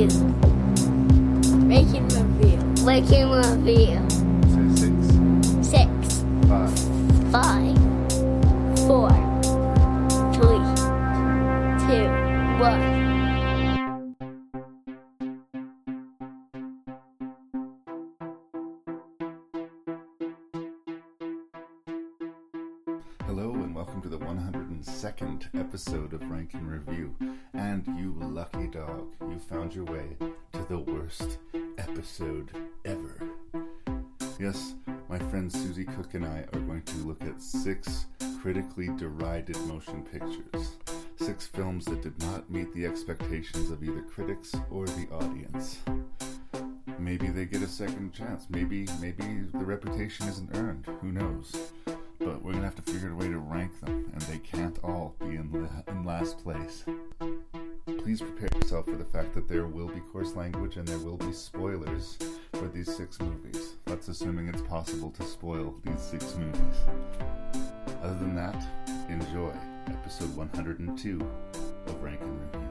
review. Making review. Making review. Say six, Six, five, five, four, three, two, one. Hello and welcome to the 102nd episode of Rank and Review. You found your way to the worst episode ever. Yes, my friend Suzi Cook and I are going to look at six critically derided motion pictures. Six films that did not meet the expectations of either critics or the audience. Maybe they get a second chance. Maybe maybe the reputation isn't earned. Who knows? but we're gonna have to figure a way to rank them, and they can't all be in, la- in last place. Please prepare yourself for the fact that there will be coarse language and there will be spoilers for these six movies. That's assuming it's possible to spoil these six movies. Other than that, enjoy episode 102 of Rank and Review.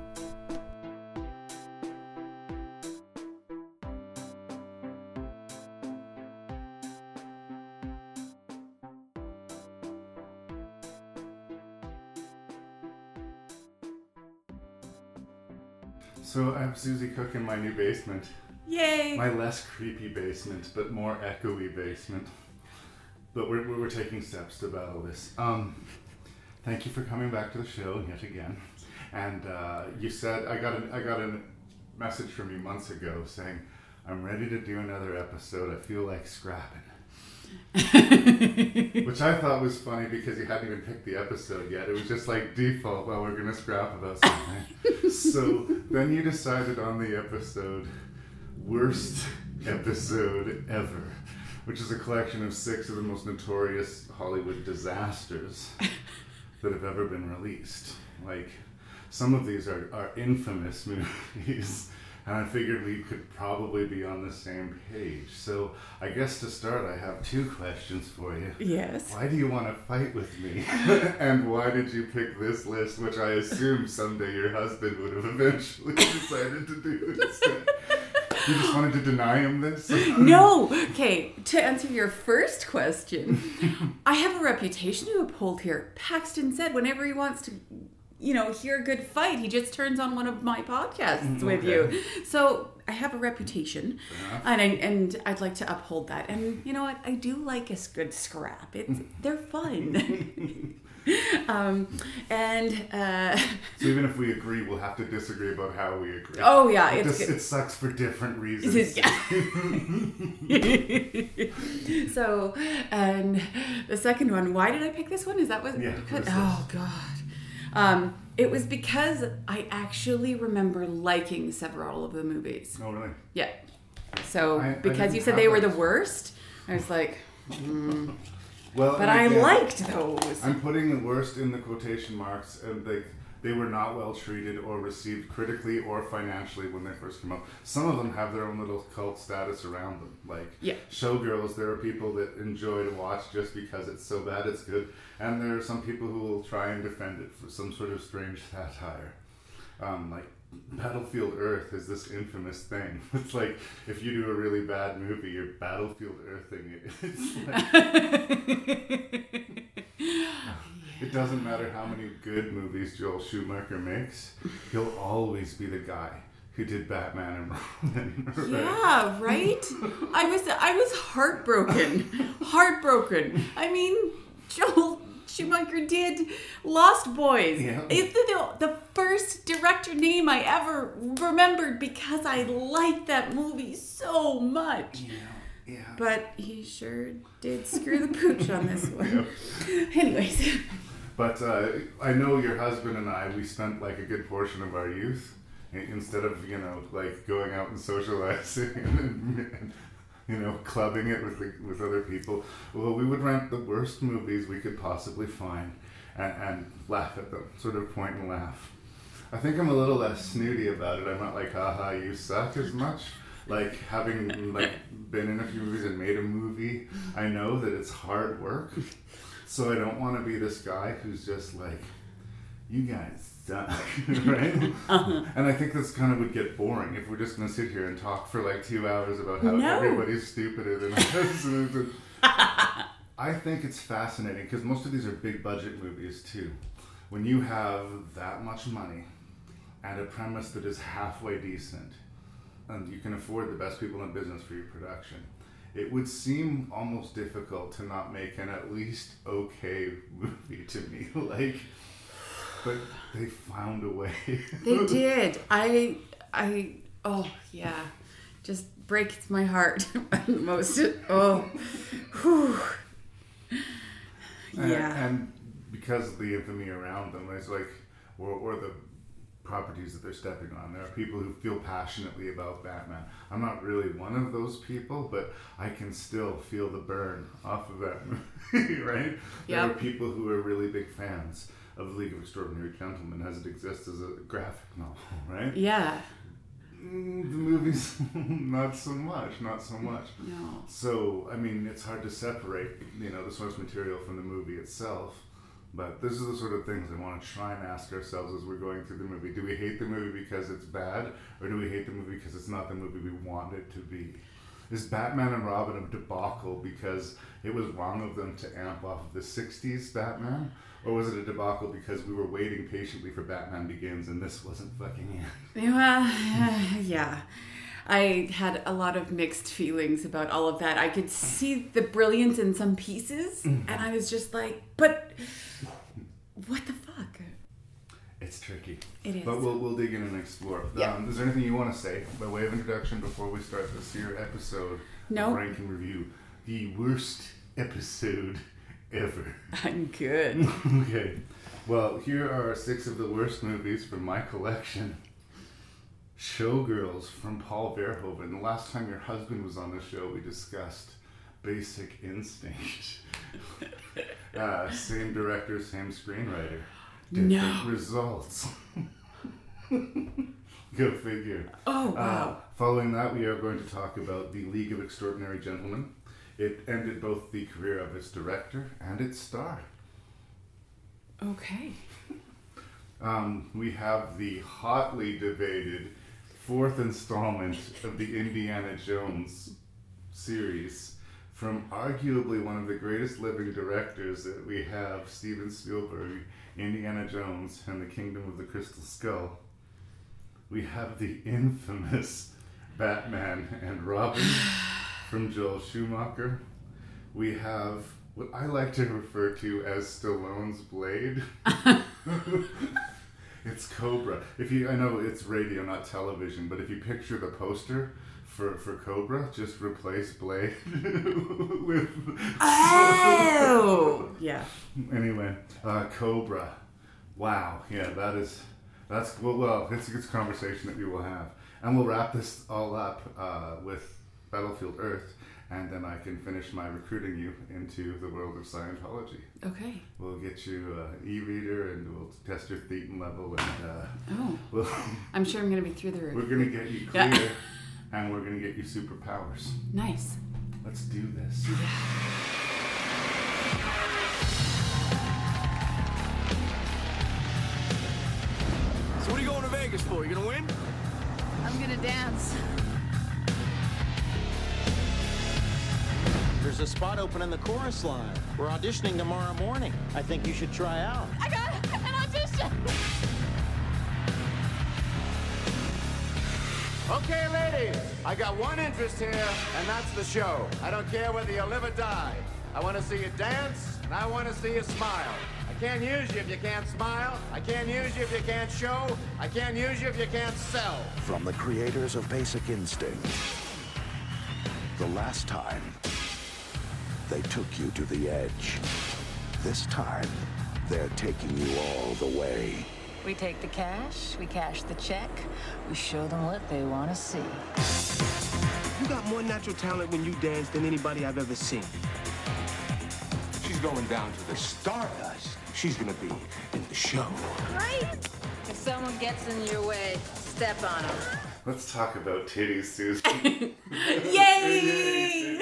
So I have Suzi Cook in my new basement. Yay! My less creepy basement, but more echoey basement. But we're, we're, we're taking steps to battle this. Um, thank you for coming back to the show yet again. And uh, you said I got a, I got a message from you months ago saying I'm ready to do another episode. I feel like scrapping. Which I thought was funny because you hadn't even picked the episode yet. It was just like default, well, we're going to scrap about something. so then you decided on the episode, worst episode ever, which is a collection of six of the most notorious Hollywood disasters that have ever been released. Like, some of these are, are infamous movies. And I figured we could probably be on the same page. So I guess to start, I have two questions for you. yes. Why do you want to fight with me? and why did you pick this list, which I assume someday your husband would have eventually decided to do instead? You just wanted to deny him this? No. Okay. To answer your first question, I have a reputation to uphold here. Paxton said whenever he wants to, you know, hear a good fight, he just turns on one of my podcasts with okay. you. So I have a reputation, and I, and I'd like to uphold that. And you know what? I do like a good scrap. It's they're fun. um, and uh, So even if we agree, we'll have to disagree about how we agree. oh yeah, it, it's just, it sucks for different reasons. Is- so, and the second one, why did I pick this one? Is that what? Yeah, because, oh God, um, it was because I actually remember liking several of the movies. Oh, really? Yeah. So I- I because didn't you said have they were the worst, I was like, Well, but and I again, liked those. I'm putting the worst in the quotation marks, and they they were not well treated or received critically or financially when they first came out. Some of them have their own little cult status around them, like Yeah. Showgirls. There are people that enjoy to watch just because it's so bad it's good, and there are some people who will try and defend it for some sort of strange satire. Um, like Battlefield Earth is this infamous thing. It's like if you do a really bad movie, you're Battlefield Earthing it. It's like, it doesn't matter how many good movies Joel Schumacher makes, he'll always be the guy who did Batman and Robin. right? Yeah, right. I was I was heartbroken, heartbroken. I mean, Joel Schumacher did Lost Boys. Yeah. It's the, the first director name I ever remembered because I liked that movie so much. Yeah. Yeah. But he sure did screw the pooch on this one. Anyways, But uh, I know your husband and I, we spent like a good portion of our youth instead of, you know, like going out and socializing and, you know, clubbing it with, the, with other people. Well, we would rent the worst movies we could possibly find and, and laugh at them, sort of point and laugh. I think I'm a little less snooty about it. I'm not like, haha, you suck as much. Like having like been in a few movies and made a movie, I know that it's hard work. So I don't want to be this guy who's just like, you guys suck, right? Uh-huh. And I think this kind of would get boring if we're just going to sit here and talk for like two hours about how No. everybody's stupider than us. I think it's fascinating because most of these are big budget movies too. When you have that much money and a premise that is halfway decent, and you can afford the best people in business for your production, it would seem almost difficult to not make an at least okay movie to me. like, but they found a way. They did. I, I, oh yeah, just breaks my heart. Most, oh, whew. And, yeah. and because of the infamy around them, it's like, or, or the properties that they're stepping on. There are people who feel passionately about Batman. I'm not really one of those people, but I can still feel the burn off of that movie, right? There are people who are really big fans of The League of Extraordinary Gentlemen as it exists as a graphic novel, right? Yeah. Mm, the movies, not so much, not so much. No. So, I mean, it's hard to separate, you know, the source material from the movie itself. But this is the sort of things I want to try and ask ourselves as we're going through the movie. Do we hate the movie because it's bad, or do we hate the movie because it's not the movie we want it to be? Is Batman and Robin a debacle because it was wrong of them to amp off of the 60s Batman? Or was it a debacle because we were waiting patiently for Batman Begins and this wasn't fucking it? Well, yeah. I had a lot of mixed feelings about all of that. I could see the brilliance in some pieces, mm. and I was just like, but what the fuck? It's But we'll, we'll dig in and explore. Yeah. Um, is there anything you want to say by way of introduction before we start this here episode No. of Rank and Review? The worst episode ever. I'm good. okay. Well, here are six of the worst movies from my collection. Showgirls from Paul Verhoeven. The last time your husband was on the show, we discussed Basic Instinct. uh, same director, same screenwriter. Different No. results. Go figure. Oh, Uh, wow. following that, we are going to talk about The League of Extraordinary Gentlemen. It ended both the career of its director and its star. Okay. Um, we have the hotly debated fourth installment of the Indiana Jones series from arguably one of the greatest living directors that we have, Steven Spielberg, Indiana Jones and the Kingdom of the Crystal Skull. We have the infamous Batman and Robin from Joel Schumacher. We have what I like to refer to as Stallone's Blade. It's Cobra. If you, I know it's radio, not television, but if you picture the poster for for Cobra, just replace Blade with. Oh! yeah. Anyway, uh, Cobra. Wow. Yeah, that is. That's well. Well, it's a conversation that we will have, and we'll wrap this all up uh, with Battlefield Earth, and then I can finish my recruiting you into the world of Scientology. Okay. We'll get you uh, an E-meter, and we'll test your Thetan level, and uh, Oh, we'll. I'm sure I'm going to be through the roof. We're gonna get you clear, Yeah. and we're gonna get you superpowers. Nice. Let's do this. So You gonna win? I'm gonna dance. There's a spot open in the chorus line. We're auditioning tomorrow morning. I think you should try out. I got an audition. Okay, ladies. I got one interest here, and that's the show. I don't care whether you live or die. I want to see you dance, and I want to see you smile. I can't use you if you can't smile. I can't use you if you can't show. I can't use you if you can't sell. From the creators of Basic Instinct. The last time, they took you to the edge. This time, they're taking you all the way. We take the cash, we cash the check, we show them what they want to see. You got more natural talent when you dance than anybody I've ever seen. She's going down to the Stardust. She's gonna be in the show. Right? If someone gets in your way, step on them. Let's talk about titties, Susan. Yay!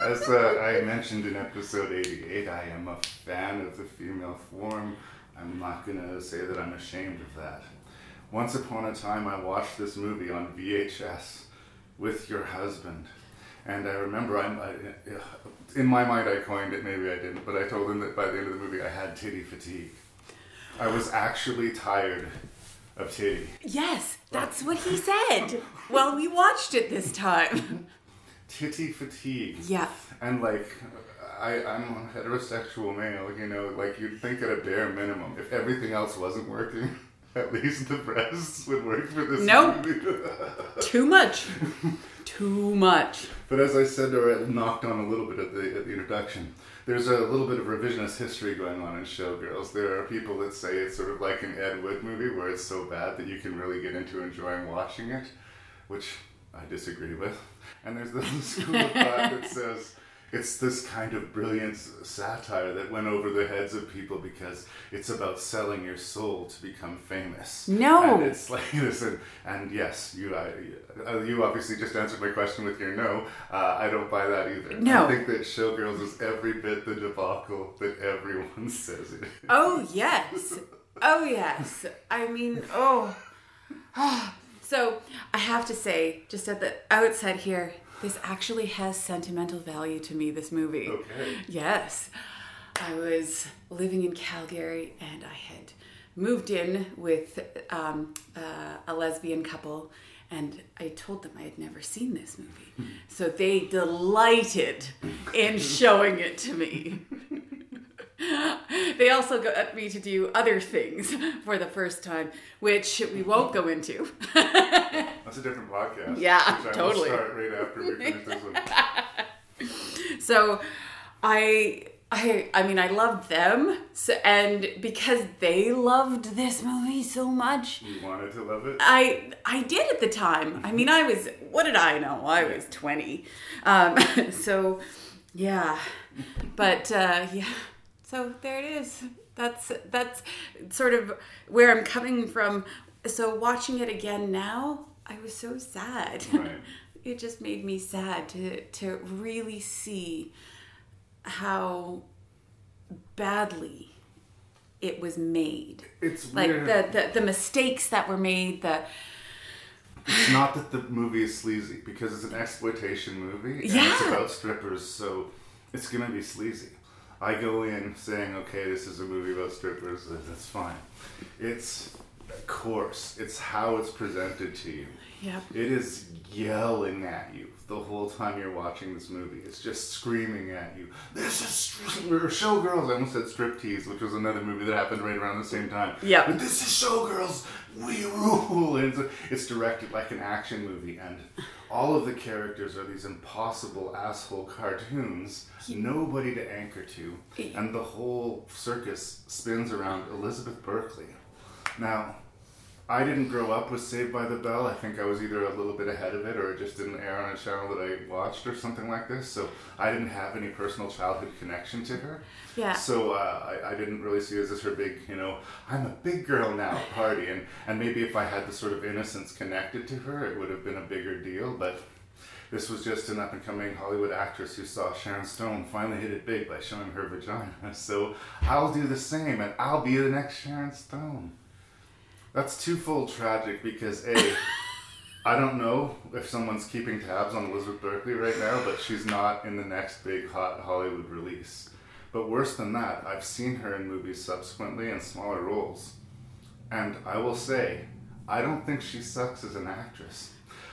As uh, I mentioned in episode 88, I am a fan of the female form. I'm not gonna say that I'm ashamed of that. Once upon a time, I watched this movie on VHS with your husband. And I remember, I'm, I, in my mind, I coined it, maybe I didn't, but I told him that by the end of the movie, I had titty fatigue. I was actually tired of titty. Yes, that's what he said. Well, we watched it this time. Titty fatigue. Yeah. And like, I, I'm a heterosexual male, you know, like you'd think at a bare minimum, if everything else wasn't working, at least the breasts would work for this Nope. Too much. Too much. But as I said, or I knocked on a little bit at the, at the introduction, there's a little bit of revisionist history going on in Showgirls. There are people that say it's sort of like an Ed Wood movie where it's so bad that you can really get into enjoying watching it, which I disagree with. And there's the school of thought that says it's this kind of brilliant satire that went over the heads of people because it's about selling your soul to become famous. No. And it's like listen, and yes, you uh, uh, you obviously just answered my question with your no. Uh, I don't buy that either. No. I think that Showgirls is every bit the debacle that everyone says it. is. Oh, yes. Oh, yes. I mean, oh. So, I have to say, just at the outset here, this actually has sentimental value to me, this movie. Okay. Yes. I was living in Calgary and I had moved in with um, uh, a lesbian couple, and I told them I had never seen this movie. So they delighted in showing it to me. they also got me to do other things for the first time, which we won't go into. That's a different podcast. Yeah, which I totally. Right after we finish this one. so I I I mean I loved them so, and because they loved this movie so much You wanted to love it. I I did at the time. I mean I was what did I know? I was 20. Um, so yeah. But uh, yeah. So there it is. That's that's sort of where I'm coming from. So watching it again now, I was so sad. Right. it just made me sad to to really see how badly it was made. It's Like weird. the, the the mistakes that were made, the It's not that the movie is sleazy because it's an exploitation movie. And It's about strippers, so it's gonna be sleazy. I go in saying, okay, this is a movie about strippers. uh, That's fine. It's coarse. It's how it's presented to you. Yep. It is yelling at you the whole time you're watching this movie. It's just screaming at you. This is stri- or Showgirls. I almost said Striptease, which was another movie that happened right around the same time. Yeah. But this is Showgirls. We rule. And it's, it's directed like an action movie, and all of the characters are these impossible asshole cartoons. Nobody to anchor to, and the whole circus spins around Elizabeth Berkley. Now, I didn't grow up with Saved by the Bell. I think I was either a little bit ahead of it or it just didn't air on a channel that I watched or something like this. So I didn't have any personal childhood connection to her. Yeah. So uh, I, I didn't really see it as this her big, you know, I'm a big girl now party. And, and maybe if I had the sort of innocence connected to her, it would have been a bigger deal. But this was just an up and coming Hollywood actress who saw Sharon Stone finally hit it big by showing her vagina. So I'll do the same and I'll be the next Sharon Stone. That's twofold tragic because A, I don't know if someone's keeping tabs on Elizabeth Berkley right now, but she's not in the next big hot Hollywood release. But worse than that, I've seen her in movies subsequently in smaller roles. And I will say, I don't think she sucks as an actress.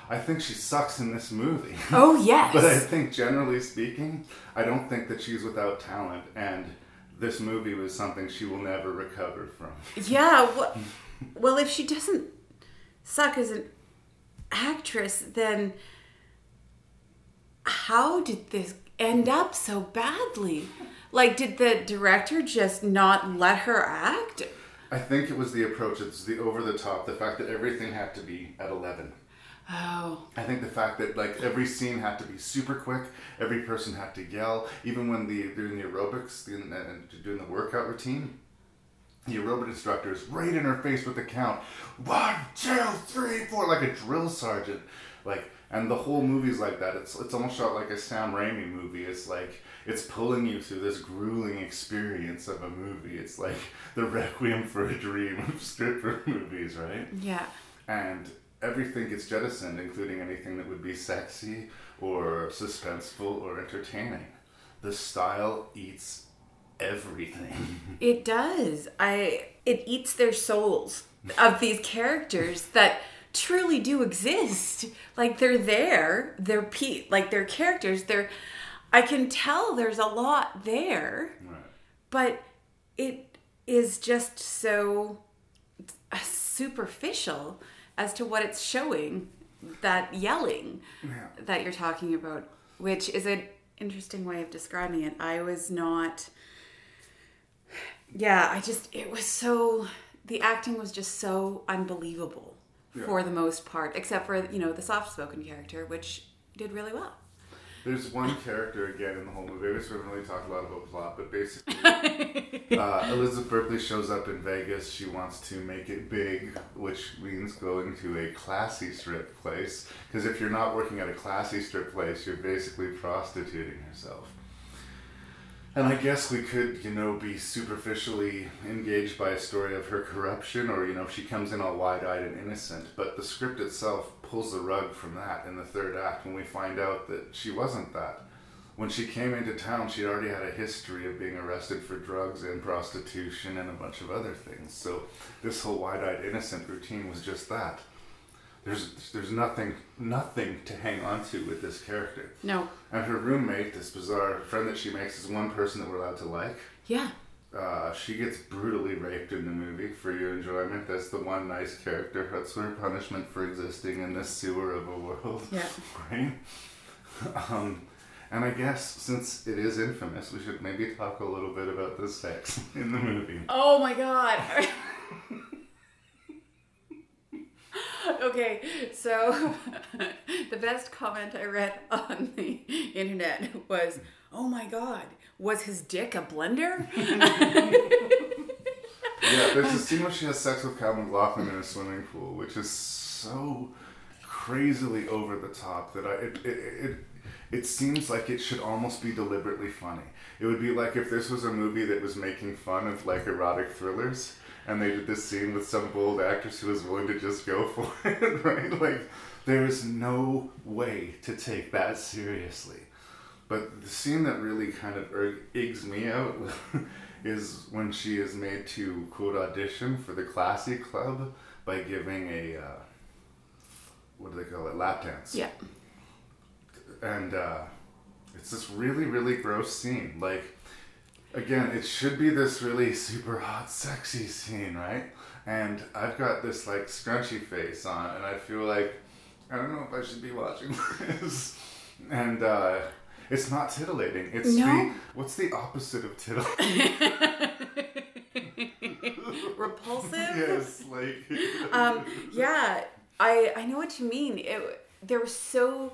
I think she sucks in this movie. Oh, yes. but I think generally speaking, I don't think that she's without talent and this movie was something she will never recover from. Yeah. Well, well, if she doesn't suck as an actress, then how did this end up so badly? Like, did the director just not let her act? I think it was the approach, it's the over the top, the fact that everything had to be at 11. Oh, I think the fact that like every scene had to be super quick, every person had to yell, even when the doing the aerobics, the, doing the workout routine, the aerobic instructor is right in her face with the count, one, two, three, four, like a drill sergeant. Like, and the whole movie's like that. It's it's almost shot like a Sam Raimi movie. It's like it's pulling you through this grueling experience of a movie. It's like the requiem for a dream of stripper movies, right? Yeah. and everything gets jettisoned, including anything that would be sexy or suspenseful or entertaining. The style eats everything. It does. I it eats their souls of these characters that truly do exist. Like they're there. They're pe- like they're characters. They're I can tell there's a lot there, right. but it is just so superficial as to what it's showing. That yelling that you're talking about, which is an interesting way of describing it. I was not yeah, I just it was so the acting was just so unbelievable for the most part, except for you know the soft-spoken character, which did really well. There's one character again in the whole movie. I guess we haven't really talked a lot about plot, but basically, uh, Elizabeth Berkley shows up in Vegas. She wants to make it big, which means going to a classy strip place. Because if you're not working at a classy strip place, you're basically prostituting yourself. And I guess we could, you know, be superficially engaged by a story of her corruption, or, you know, she comes in all wide eyed and innocent. But the script itself pulls the rug from that in the third act when we find out that she wasn't that. When she came into town, she already had a history of being arrested for drugs and prostitution and a bunch of other things. So this whole wide eyed innocent routine was just that. There's, there's nothing nothing to hang on to with this character. No. And her roommate, this bizarre friend that she makes, is one person that we're allowed to like. Yeah. Uh, she gets brutally raped in the movie for your enjoyment. That's the one nice character. That's her punishment for existing in this sewer of a world. Yeah. right? Um, and I guess since it is infamous, we should maybe talk a little bit about the sex in the movie. Oh my god. okay, so the best comment I read on the internet was, "Oh my god, was his dick a blender?" Yeah, there's a scene where she has sex with Cal MacLachlan in a swimming pool, which is so crazily over the top that I it it, it it seems like it should almost be deliberately funny. It would be like if this was a movie that was making fun of like erotic thrillers and they did this scene with some bold actress who was willing to just go for it, right? Like there is no way to take that seriously. But the scene that really kind of er- eggs me out is when she is made to quote audition for the classy club by giving a uh, what do they call it lap dance. yeah. And uh, it's this really really gross scene. Like again, it should be this really super hot sexy scene, right? And I've got this like scrunchy face on, and I feel like I don't know if I should be watching this. And uh, it's not titillating. It's No? the what's the opposite of titillating? Repulsive? yes, like Um, yeah, I I know what you mean. It there was so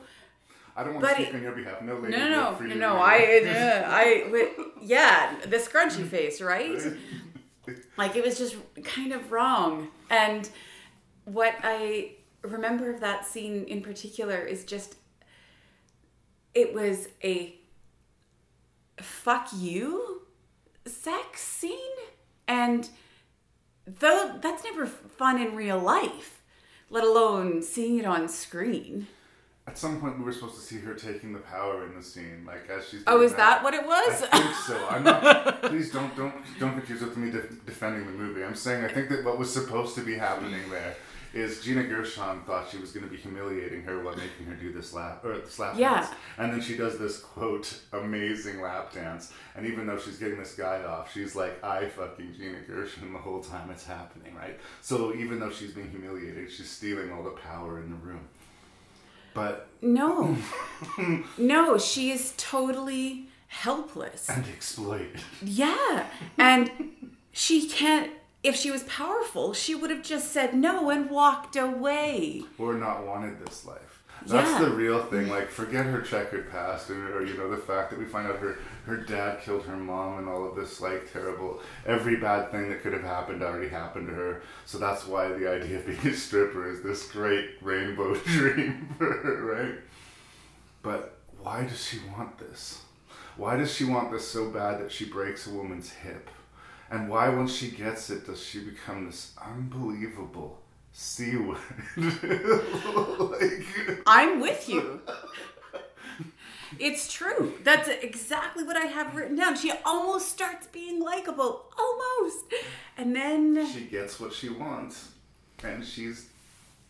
I don't want to but speak it- on your behalf. No lady. no no no. no to- I uh, I yeah the scrunchy face right? Like it was just kind of wrong. And what I remember of that scene in particular is just it was a fuck you sex scene. And though that's never fun in real life let alone seeing it on screen At some point, we were supposed to see her taking the power in the scene, like as she's. Oh, is that what it was? I think so. I'm not. please don't don't don't confuse it with me de- defending the movie. I'm saying I think that what was supposed to be happening there is Gina Gershon thought she was going to be humiliating her while making her do this lap or this lap Yeah. dance, and then she does this quote amazing lap dance, and even though she's getting this guy off, she's like I fucking Gina Gershon the whole time it's happening, right? So even though she's being humiliated, she's stealing all the power in the room. But No. no, she is totally helpless. and exploited. Yeah. And she can't, if she was powerful, she would have just said no and walked away. or not wanted this life. That's Yeah. the real thing. Like, forget her checkered past, or, or you know, the fact that we find out her her dad killed her mom, and all of this like terrible. Every bad thing that could have happened already happened to her. So that's why the idea of being a stripper is this great rainbow dream for her, right? But why does she want this? Why does she want this so bad that she breaks a woman's hip? And why, once she gets it, does she become this unbelievable C word? like, I'm with you. It's true. That's exactly what I have written down. She almost starts being likable. Almost. And then she gets what she wants, and she's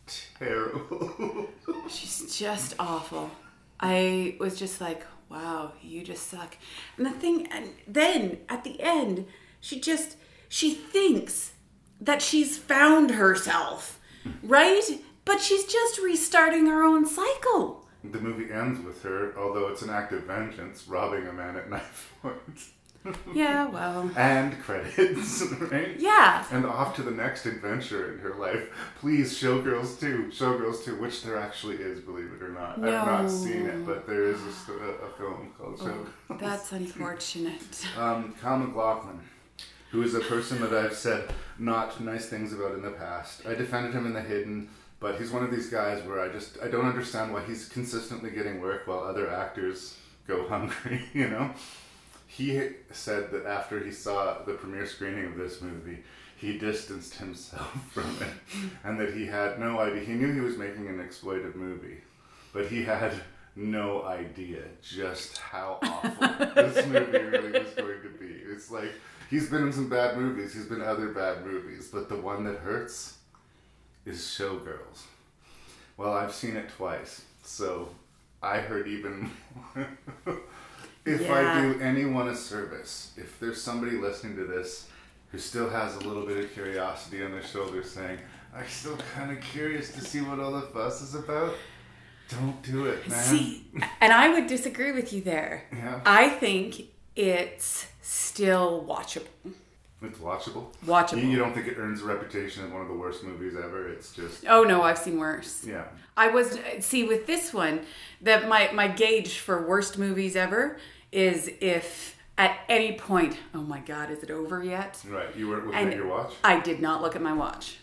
terrible. she's just awful. I was just like, wow, you just suck. And the thing, and then at the end, she just, she thinks that she's found herself, right? But she's just restarting her own cycle. the movie ends with her, although it's an act of vengeance, robbing a man at knife point. Yeah, well. and credits, right? Yeah. And off to the next adventure in her life. Please, Showgirls 2. Showgirls 2, which there actually is, believe it or not. I've not seen it, but there is a, a, a film called Showgirls. That's unfortunate. Um, Kyle MacLachlan, who is a person that I've said not nice things about in the past. I defended him in The Hidden, but he's one of these guys where I just I don't understand why he's consistently getting work while other actors go hungry. You know, he said that after he saw the premiere screening of this movie. He distanced himself from it, and that he had no idea. He knew he was making an exploitive movie, but he had no idea just how awful this movie really was going to be. It's like he's been in some bad movies, he's been other bad movies, but the one that hurts is Showgirls. Well, I've seen it twice, so I heard even more. if I do anyone a service, if there's somebody listening to this who still has a little bit of curiosity on their shoulders saying, I'm still kind of curious to see what all the fuss is about, don't do it, man. See, and I would disagree with you there. Yeah. I think it's still watchable. It's watchable. Watchable. You, you don't think it earns a reputation as one of the worst movies ever? It's just Oh no, I've seen worse. yeah. I was see with this one that my my gauge for worst movies ever is if at any point, oh my god, is it over yet? Right. You weren't looking And at your watch. I did not look at my watch.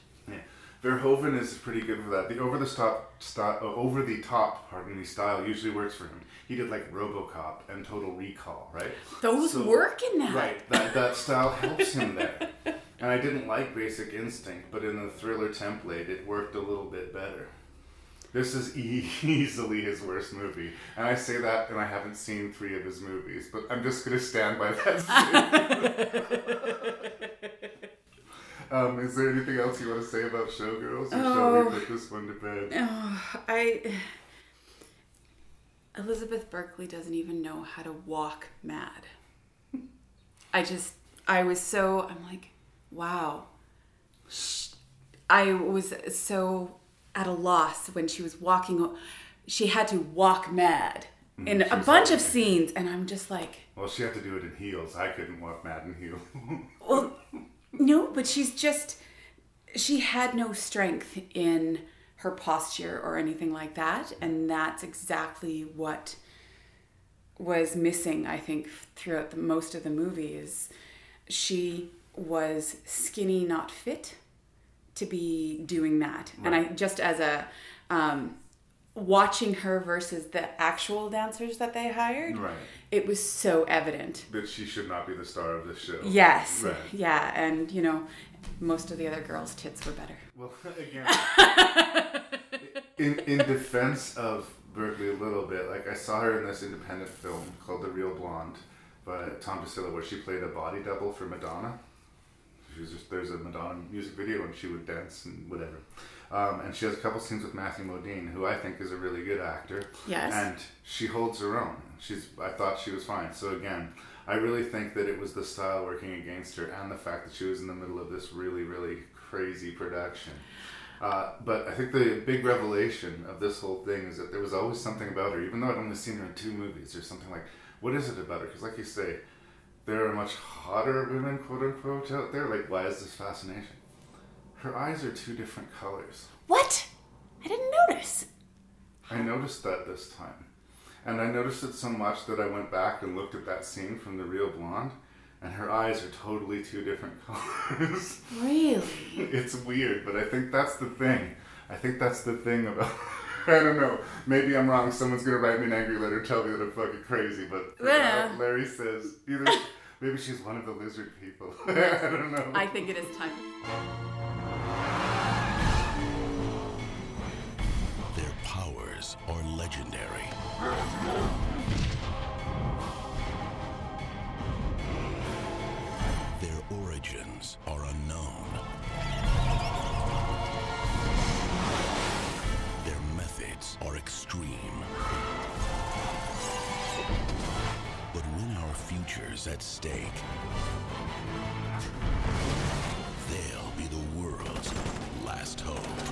Verhoeven is pretty good for that. The over the top style, uh, over the top, pardon me, style usually works for him. He did like RoboCop and Total Recall, right? Those So- work in that. Right. That that style helps him there. And I didn't like Basic Instinct, but in the thriller template, it worked a little bit better. This is easily his worst movie, and I say that, and I haven't seen three of his movies, but I'm just gonna stand by that. um, is there anything else you want to say about Showgirls, or shall Oh. we put this one to bed? Oh, I Elizabeth Berkley doesn't even know how to walk mad. I just I was so I'm like, wow. I was so at a loss when she was walking she had to walk mad in a bunch of scenes and I'm just like, Well, she had to do it in heels. I couldn't walk mad in heels. well, no, but she's just she had no strength in her posture or anything like that, and that's exactly what was missing. I think throughout the most of the movie is she was skinny, not fit to be doing that, and I just as a um, watching her versus the actual dancers that they hired, Right. it was so evident. that she should not be the star of this show. Yes. Right. Yeah, and you know, most of the other girls' tits were better. Well, again, in in defense of Berkley a little bit, like I saw her in this independent film called The Real Blonde by Tom DiCillo, where she played a body double for Madonna. She was just, there's a Madonna music video, and she would dance and whatever. Um, and she has a couple scenes with Matthew Modine, who I think is a really good actor. Yes. And she holds her own. She's. I thought she was fine. So again, I really think that it was the style working against her, and the fact that she was in the middle of this really, really crazy production. Uh, but I think the big revelation of this whole thing is that there was always something about her, even though I'd only seen her in two movies or something like. What is it about her? Because, like you say, there are much hotter women, quote unquote, out there. Like, why is this fascination? Her eyes are two different colors. What? I didn't notice. I noticed that this time. And I noticed it so much that I went back and looked at that scene from The Real Blonde, and her eyes are totally two different colors. Really? it's weird, but I think that's the thing. I think that's the thing about. I don't know. Maybe I'm wrong. Someone's gonna write me an angry letter, tell me that I'm fucking crazy. But Yeah. Larry says either maybe she's one of the lizard people. I don't know. I think it is time. Are legendary. Their origins are unknown. Their methods are extreme. But when our future's at stake, they'll be the world's last hope.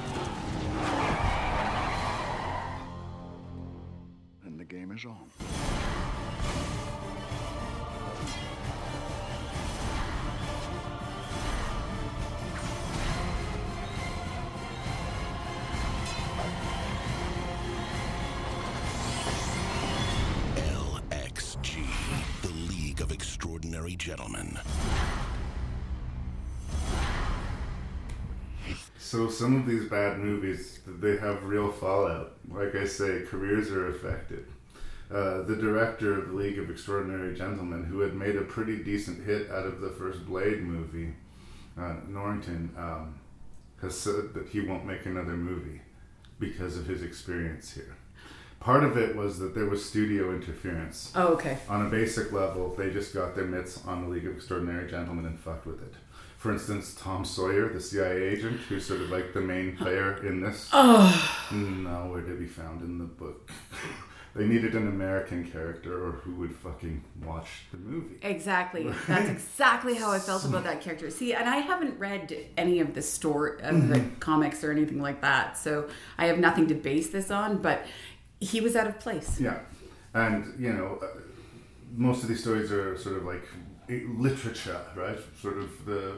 Game is on. LXG, the League of Extraordinary Gentlemen. So some of these bad movies, they have real fallout. Like I say, careers are affected. Uh, the director of the League of Extraordinary Gentlemen, who had made a pretty decent hit out of the first Blade movie, uh, Norrington, um, has said that he won't make another movie because of his experience here. Part of it was that there was studio interference. Oh, okay. On a basic level, they just got their mitts on the League of Extraordinary Gentlemen and fucked with it. For instance, Tom Sawyer, the CIA agent, who's sort of like the main player in this, Oh. nowhere to be found in the book. they needed an American character or who would fucking watch the movie. Exactly. That's exactly how I felt about that character. See, and I haven't read any of the story of the comics or anything like that, so I have nothing to base this on. But he was out of place. Yeah, and you know, uh, most of these stories are sort of like literature, right? Sort of the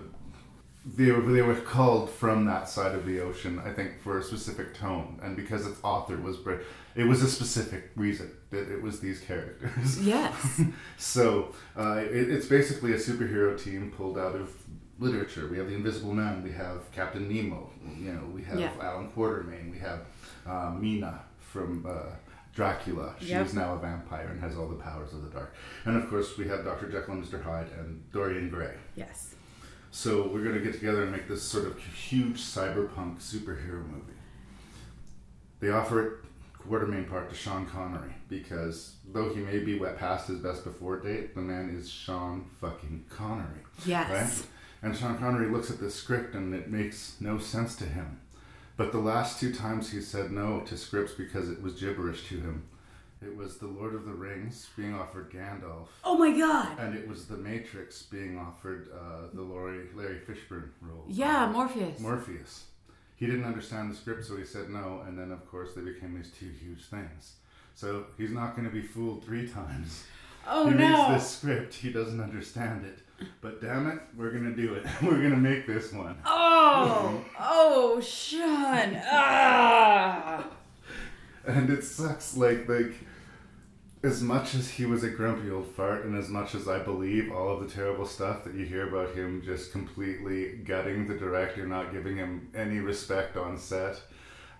they were they were called from that side of the ocean, I think, for a specific tone, and because its author was Brit, it was a specific reason that it was these characters. Yes. so uh, it, it's basically a superhero team pulled out of literature. We have the Invisible Man, we have Captain Nemo, you know, we have Yeah. Allan Quatermain, we have uh, Mina from uh, Dracula. She Yep. is now a vampire and has all the powers of the dark. And of course, we have Dr. Jekyll and Mr. Hyde and Dorian Gray. Yes. So we're going to get together and make this sort of huge cyberpunk superhero movie. They offer it Quatermain part to Sean Connery because though he may be wet past his best before date, the man is Sean fucking Connery. Yes. Right? And Sean Connery looks at the script and it makes no sense to him. But the last two times he said no to scripts because it was gibberish to him. It was The Lord of the Rings being offered Gandalf. Oh my God. And it was The Matrix being offered uh, the Larry, Larry Fishburne role. Yeah, Morpheus. Morpheus. He didn't understand the script, so he said no, and then of course they became these two huge things. So he's not going to be fooled three times. Oh, he no. reads this script, he doesn't understand it. But damn it, we're going to do it. we're going to make this one. Oh, oh, Sean. Ah. and it sucks like like as much as he was a grumpy old fart and as much as i believe all of the terrible stuff that you hear about him just completely gutting the director not giving him any respect on set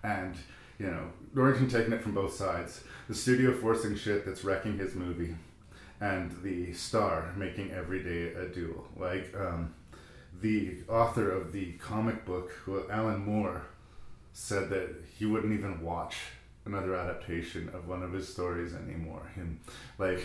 and you know norrington taking it from both sides. The studio forcing shit that's wrecking his movie and the star making every day a duel. Like um, the author of the comic book alan moore said that he wouldn't even watch another adaptation of one of his stories anymore. Him, like,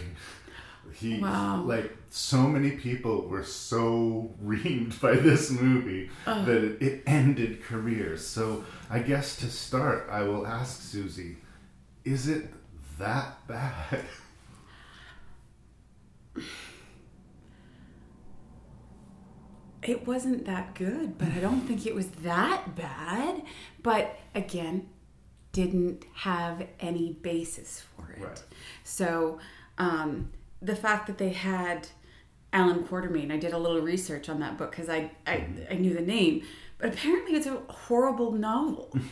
he, Wow. like, so many people were so reamed by this movie Ugh. that it, it ended careers. So, I guess to start, I will ask Suzi, is it that bad? It wasn't that good, but I don't think it was that bad. But again, didn't have any basis for it. Right. So um, the fact that they had Allan Quatermain. I did a little research on that book because I, I I knew the name, but apparently it's a horrible novel.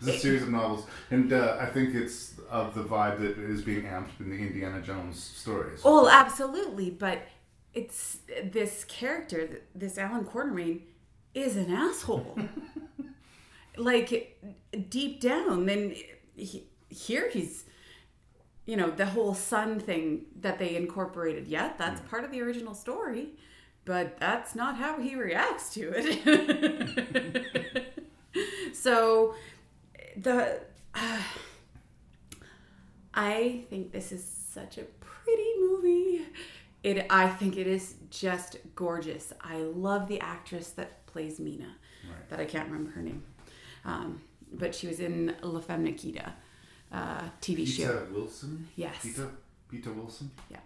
It's a series of novels, and uh, I think it's of the vibe that is being amped in the Indiana Jones stories. Oh, absolutely, but it's this character, this Allan Quatermain, is an asshole. like deep down, then he, here he's, you know, the whole sun thing that they incorporated. Yeah, that's part of the original story, but that's not how he reacts to it. so the. I think this is such a pretty movie. It I think it is just gorgeous. I love the actress that plays Mina. That I can't remember her name. Um, but she was in La Femme Nikita uh, TV show. Peta Wilson. Yes. Peter Peta Wilson. Yeah.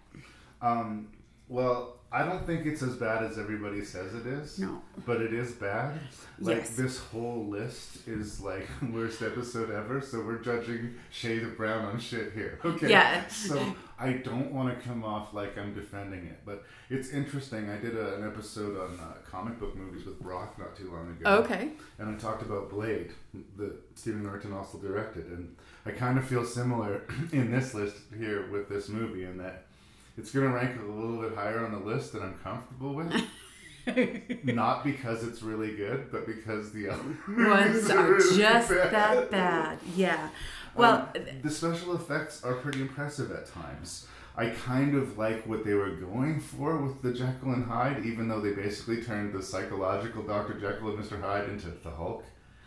Um, well, I don't think it's as bad as everybody says it is. No. But it is bad. Like Yes. this whole list is like worst episode ever, so we're judging shade of brown on shit here. Okay. Yeah. So I don't want to come off like I'm defending it, but it's interesting. I did a, an episode on uh, comic book movies with Brock not too long ago. Okay. And I talked about Blade that Stephen Norrington also directed, and I kind of feel similar in this list here with this movie in that it's going to rank a little bit higher on the list than I'm comfortable with. Not because it's really good, but because the other Ones are just bad. that bad. Yeah. Well, Um, the special effects are pretty impressive at times. I kind of like what they were going for with the Jekyll and Hyde, even though they basically turned the psychological Dr. Jekyll and Mr. Hyde into the Hulk.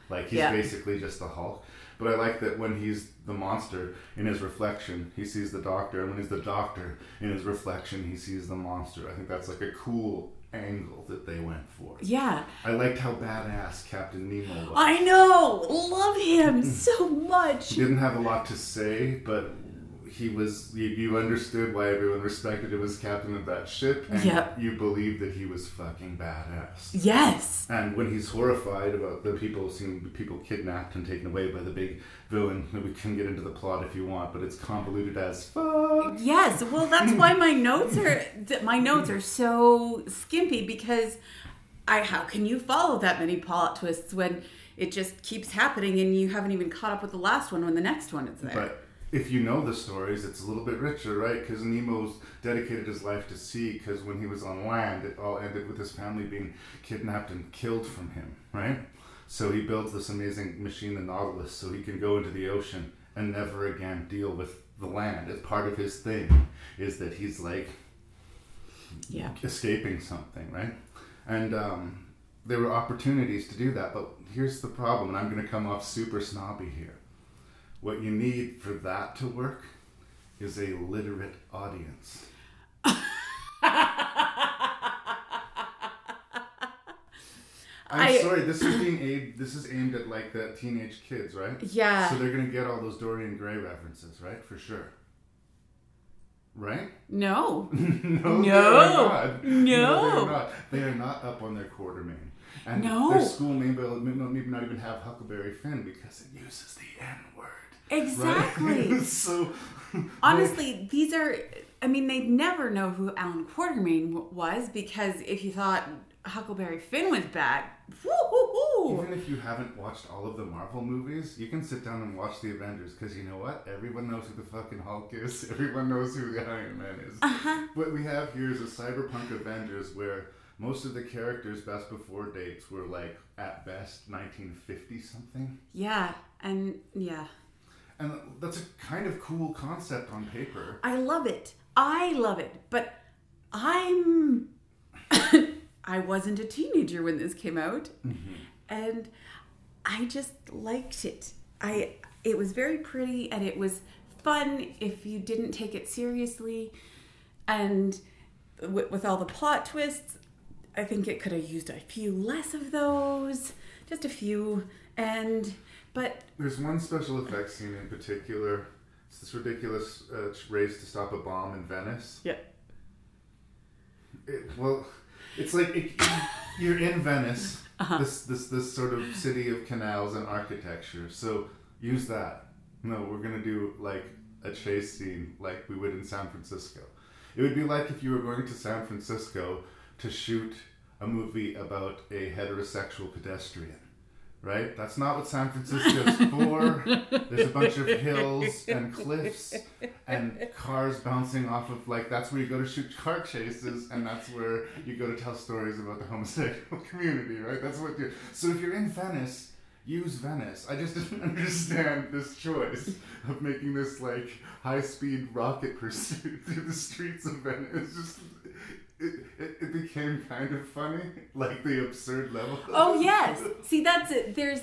Like he's Yeah. basically just the Hulk. But I like that when he's the monster in his reflection, he sees the doctor, and when he's the doctor in his reflection, he sees the monster. I think that's like a cool angle that they went for. yeah. I liked how badass Captain Nemo was. I know. Love him so much. He didn't have a lot to say, but he was. You, you understood why everyone respected him as captain of that ship, and Yep. you believed that he was fucking badass. Yes. And when he's horrified about the people seeing people kidnapped and taken away by the big villain, we can get into the plot if you want, but it's convoluted as fuck. Yes, well, that's why my notes are my notes are so skimpy because I how can you follow that many plot twists when it just keeps happening and you haven't even caught up with the last one when the next one is there. But if you know the stories, it's a little bit richer, right? Because Nemo's dedicated his life to sea. Because when he was on land, it all ended with his family being kidnapped and killed from him, right? So he builds this amazing machine, the Nautilus, so he can go into the ocean and never again deal with the land. It's part of his thing is that he's like yeah. escaping something, right? And um, there were opportunities to do that, but here's the problem, and I'm going to come off super snobby here. What you need for that to work is a literate audience. I'm I- sorry. This is being aimed. This is aimed at like the teenage kids, right? Yeah. So they're gonna get all those Dorian Gray references, right? For sure. Right? No. no, No. they are not. No. they are not. They are not up on their Quatermain. And No. their school name will maybe not even have Huckleberry Finn because it uses the N word. Exactly. Right? so Honestly, these are I mean they'd never know who Allan Quatermain was because if you thought Huckleberry Finn was bad, woo-hoo-hoo. even if you haven't watched all of the Marvel movies, you can sit down and watch the Avengers because you know what? Everyone knows who the fucking Hulk is. Everyone knows who the Iron Man is. Uh-huh. What we have here is a cyberpunk Avengers where most of the characters' best before dates were like at best 1950 something. Yeah, and yeah. And that's a kind of cool concept on paper. I love it. I love it. But I'm I wasn't a teenager when this came out. Mm-hmm. And I just liked it. I it was very pretty and it was fun if you didn't take it seriously. And with, with all the plot twists, I think it could have used a few less of those, just a few. And but There's one special effects scene in particular. It's this ridiculous uh, race to stop a bomb in Venice. yeah, It, well, it's like it, you're in Venice, Uh-huh. this this this sort of city of canals and architecture. So use that. No, we're gonna do like a chase scene like we would in San Francisco. It would be like if you were going to San Francisco to shoot a movie about a heterosexual pedestrian. Right? That's not what San Francisco's for. There's a bunch of hills and cliffs and cars bouncing off of like that's where you go to shoot car chases and that's where you go to tell stories about the homosexual community, right? That's what you so if you're in Venice, use Venice. I just didn't understand this choice of making this like high speed rocket pursuit through the streets of Venice. It's just it, it, it became kind of funny, like the absurd level. Oh yes. See, that's it. There's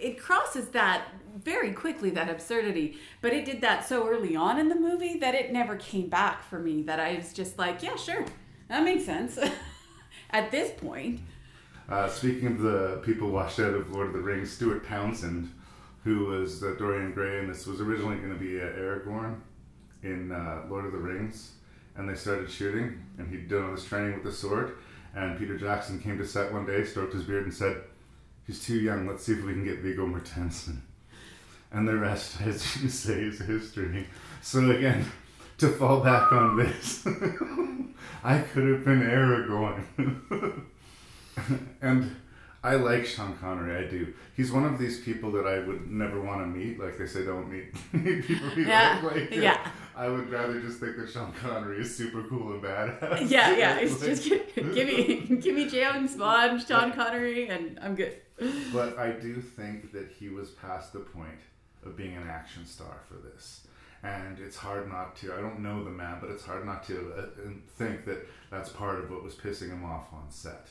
it crosses that very quickly that absurdity, but it did that so early on in the movie that it never came back for me. That I was just like, yeah, sure, that makes sense. At this point, Uh, speaking of the people washed out of Lord of the Rings, Stuart Townsend, who was uh, Dorian Gray, and this was originally going to be uh, Aragorn in uh, Lord of the Rings, and they started shooting, and he'd done all this training with the sword, and Peter Jackson came to set one day, stroked his beard, and said, "He's too young. Let's see if we can get Viggo Mortensen." And the rest, as you say, is history. So again, to fall back on this, I could have been Aragorn. and I like Sean Connery. I do. He's one of these people that I would never want to meet. Like they say, don't meet, people you Yeah, like. yeah. I would rather just think that Sean Connery is super cool and badass. yeah, yeah. It's Like- just give me give me James Bond, Sean Connery, and I'm good. But I do think that he was past the point of being an action star for this. And it's hard not to, I don't know the man, but it's hard not to uh, think that that's part of what was pissing him off on set.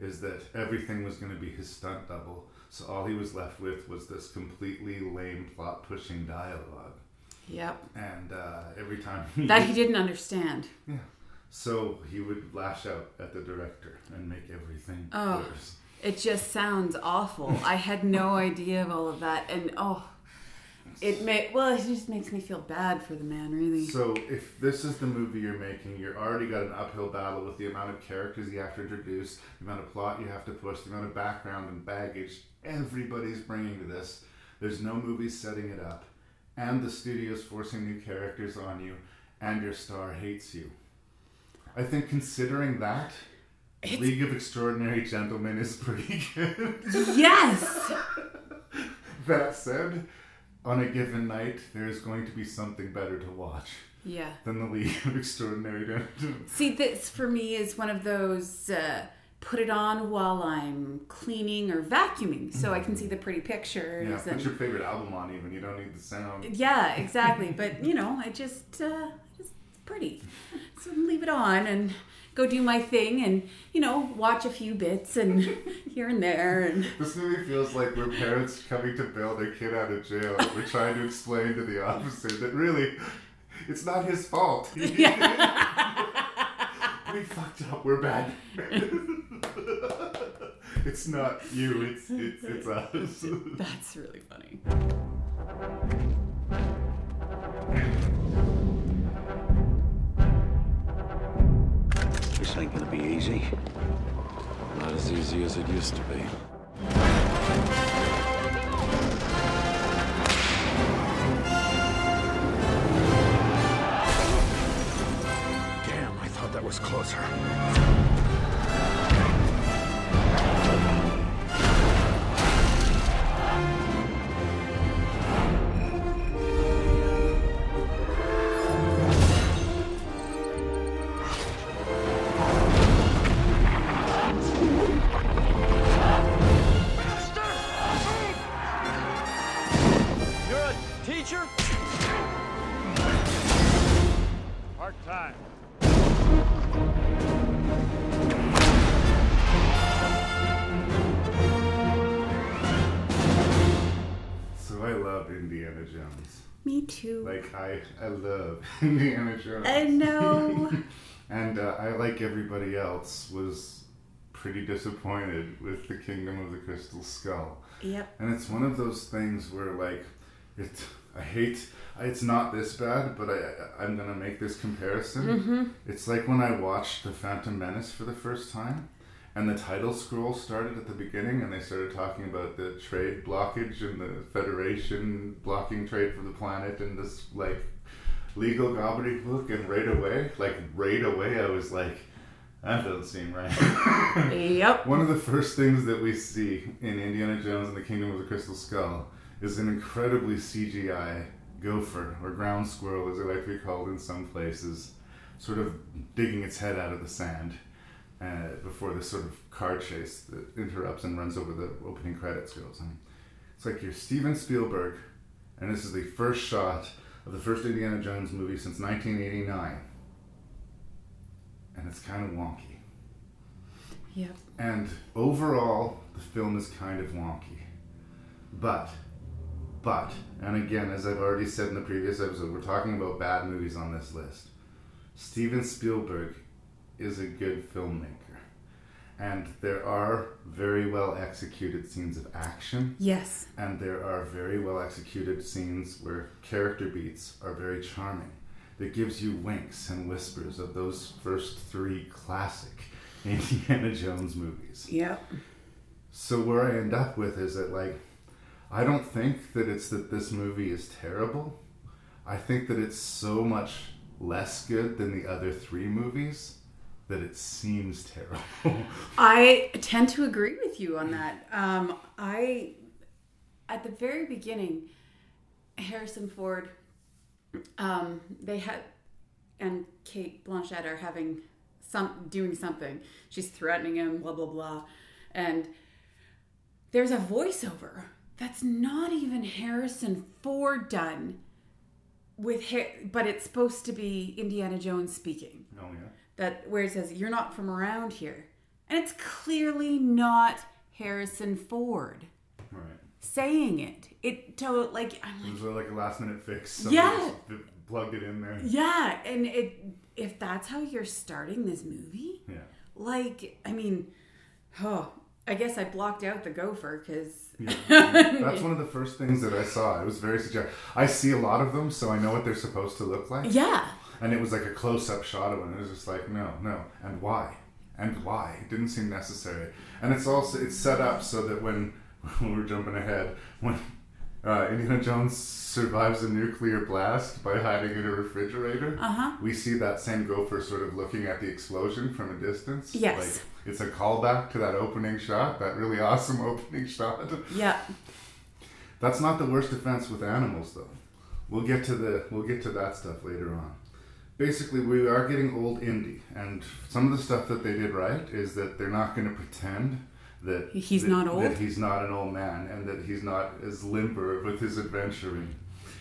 Is that everything was going to be his stunt double. So all he was left with was this completely lame plot pushing dialogue. Yep. And uh, every time That he didn't understand. Yeah. So he would lash out at the director and make everything Oh. worse. It just sounds awful. I had no idea of all of that, and oh, it may well, it just makes me feel bad for the man, really. So if this is the movie you're making, you're already got an uphill battle with the amount of characters you have to introduce, the amount of plot you have to push, the amount of background and baggage everybody's bringing to this. There's no movie setting it up, and the studio's forcing new characters on you, and your star hates you. I think considering that, League of Extraordinary Gentlemen is pretty good. yes. that said, on a given night, there's going to be something better to watch Yeah. than the League of Extraordinary Gentlemen. See, this for me is one of those uh, put it on while I'm cleaning or vacuuming, so I can see the pretty pictures. Yeah, and, put your favorite album on even. You don't need the sound. Yeah, exactly. But you know, I just uh, just it's pretty. So leave it on and go do my thing, and you know, watch a few bits and here and there, and This movie feels like we're parents coming to bail their kid out of jail. and We're trying to explain to the officer that really, it's not his fault. we fucked up. We're bad. it's not you. It's it's it's us. that's really funny. This ain't gonna be easy. Not as easy as it used to be. Was closer. Indiana Jones. I know. and uh, I, like everybody else, was pretty disappointed with the Kingdom of the Crystal Skull. Yep. And it's one of those things where, like, it. I hate. It's not this bad, but I, I I'm gonna make this comparison. Mhm. It's like when I watched The Phantom Menace for the first time, and the title scroll started at the beginning, and they started talking about the trade blockage and the Federation blocking trade for the planet, and this like legal gobbledygook, and right away, like right away, I was like, that doesn't seem right. Yep. One of the first things that we see in Indiana Jones and the Kingdom of the Crystal Skull is an incredibly CGI gopher, or ground squirrel as it like to be called in some places, sort of digging its head out of the sand uh, before this sort of car chase that interrupts and runs over the opening credits goes. It's like you're Steven Spielberg, and this is the first shot of the first Indiana Jones movie since 1989. And it's kind of wonky. Yep. And overall, the film is kind of wonky. But, but, and again, as I've already said in the previous episode, we're talking about bad movies on this list. Steven Spielberg is a good filmmaker. And there are very well executed scenes of action. Yes. And there are very well executed scenes where character beats are very charming. That gives you winks and whispers of those first three classic Indiana Jones movies. Yep. So where I end up with is that like I don't think that it's that this movie is terrible. I think that it's so much less good than the other three movies that it seems terrible. I tend to agree with you on that. Um, I, at the very beginning, Harrison Ford, um, they had, and Cate Blanchett are having some doing something. She's threatening him, blah blah blah, and there's a voiceover that's not even Harrison Ford done with, Ha- but it's supposed to be Indiana Jones speaking. That where it says you're not from around here and it's clearly not harrison ford Right. saying it it to like i'm It was like a last minute fix. Somebody Yeah. plugged it in there. yeah and it if that's how you're starting this movie Yeah. like i mean oh i guess i blocked out the gopher because Yeah. That's one of the first things that I saw. It was very suggestive. I see a lot of them, so I know what they're supposed to look like. yeah And it was like a close up shot of it. And it was just like, no, no. And why? And why? It didn't seem necessary. And it's also it's set up so that when, when we're jumping ahead, when uh, Indiana Jones survives a nuclear blast by hiding in a refrigerator, Uh-huh. we see that same gopher sort of looking at the explosion from a distance. Yes. Like it's a callback to that opening shot, that really awesome opening shot. yeah That's not the worst offense with animals, though. We'll get to the we'll get to that stuff later on. Basically, we are getting old Indy and some of the stuff that they did right is that they're not going to pretend that He's that- not old? that he's not an old man, and that he's not as limber with his adventuring.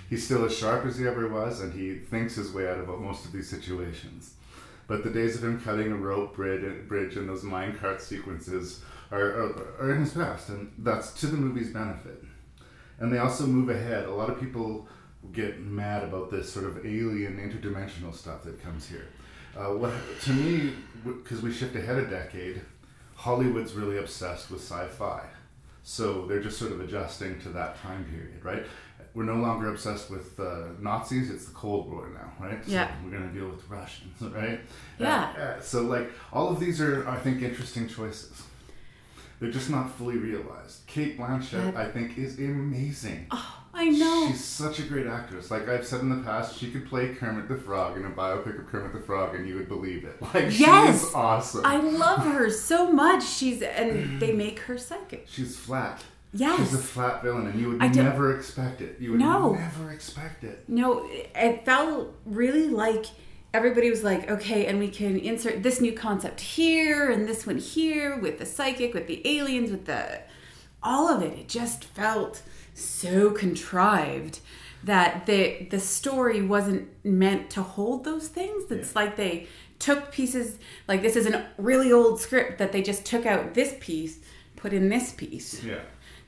He's still as sharp as he ever was, and he thinks his way out of most of these situations. But the days of him cutting a rope bridge, bridge and those minecart sequences are, are, are in his past, and that's to the movie's benefit. And they also move ahead. A lot of people get mad about this sort of alien interdimensional stuff that comes here. Uh, what to me, because we shift ahead a decade, Hollywood's really obsessed with sci-fi, so they're just sort of adjusting to that time period, right? We're no longer obsessed with uh, Nazis; it's the Cold War now, right? So Yeah. we're gonna deal with the Russians, right? Yeah. Uh, uh, so, like, all of these are, I think, interesting choices. They're just not fully realized. Cate Blanchett, Yeah. I think, is amazing. I know She's such a great actress. Like I've said in the past, she could play Kermit the Frog in a biopic of Kermit the Frog, and you would believe it. Like Yes! she's awesome. i love her so much she's and they make her psychic she's flat. Yes. She's a flat villain, and you would never expect it. You would No. never expect it. No, it felt really like everybody was like, okay, and we can insert this new concept here and this one here with the psychic, with the aliens, with the all of it. It just felt so contrived that the the story wasn't meant to hold those things. It's like they took pieces like this is a really old script that they just took out this piece, put in this piece Yeah.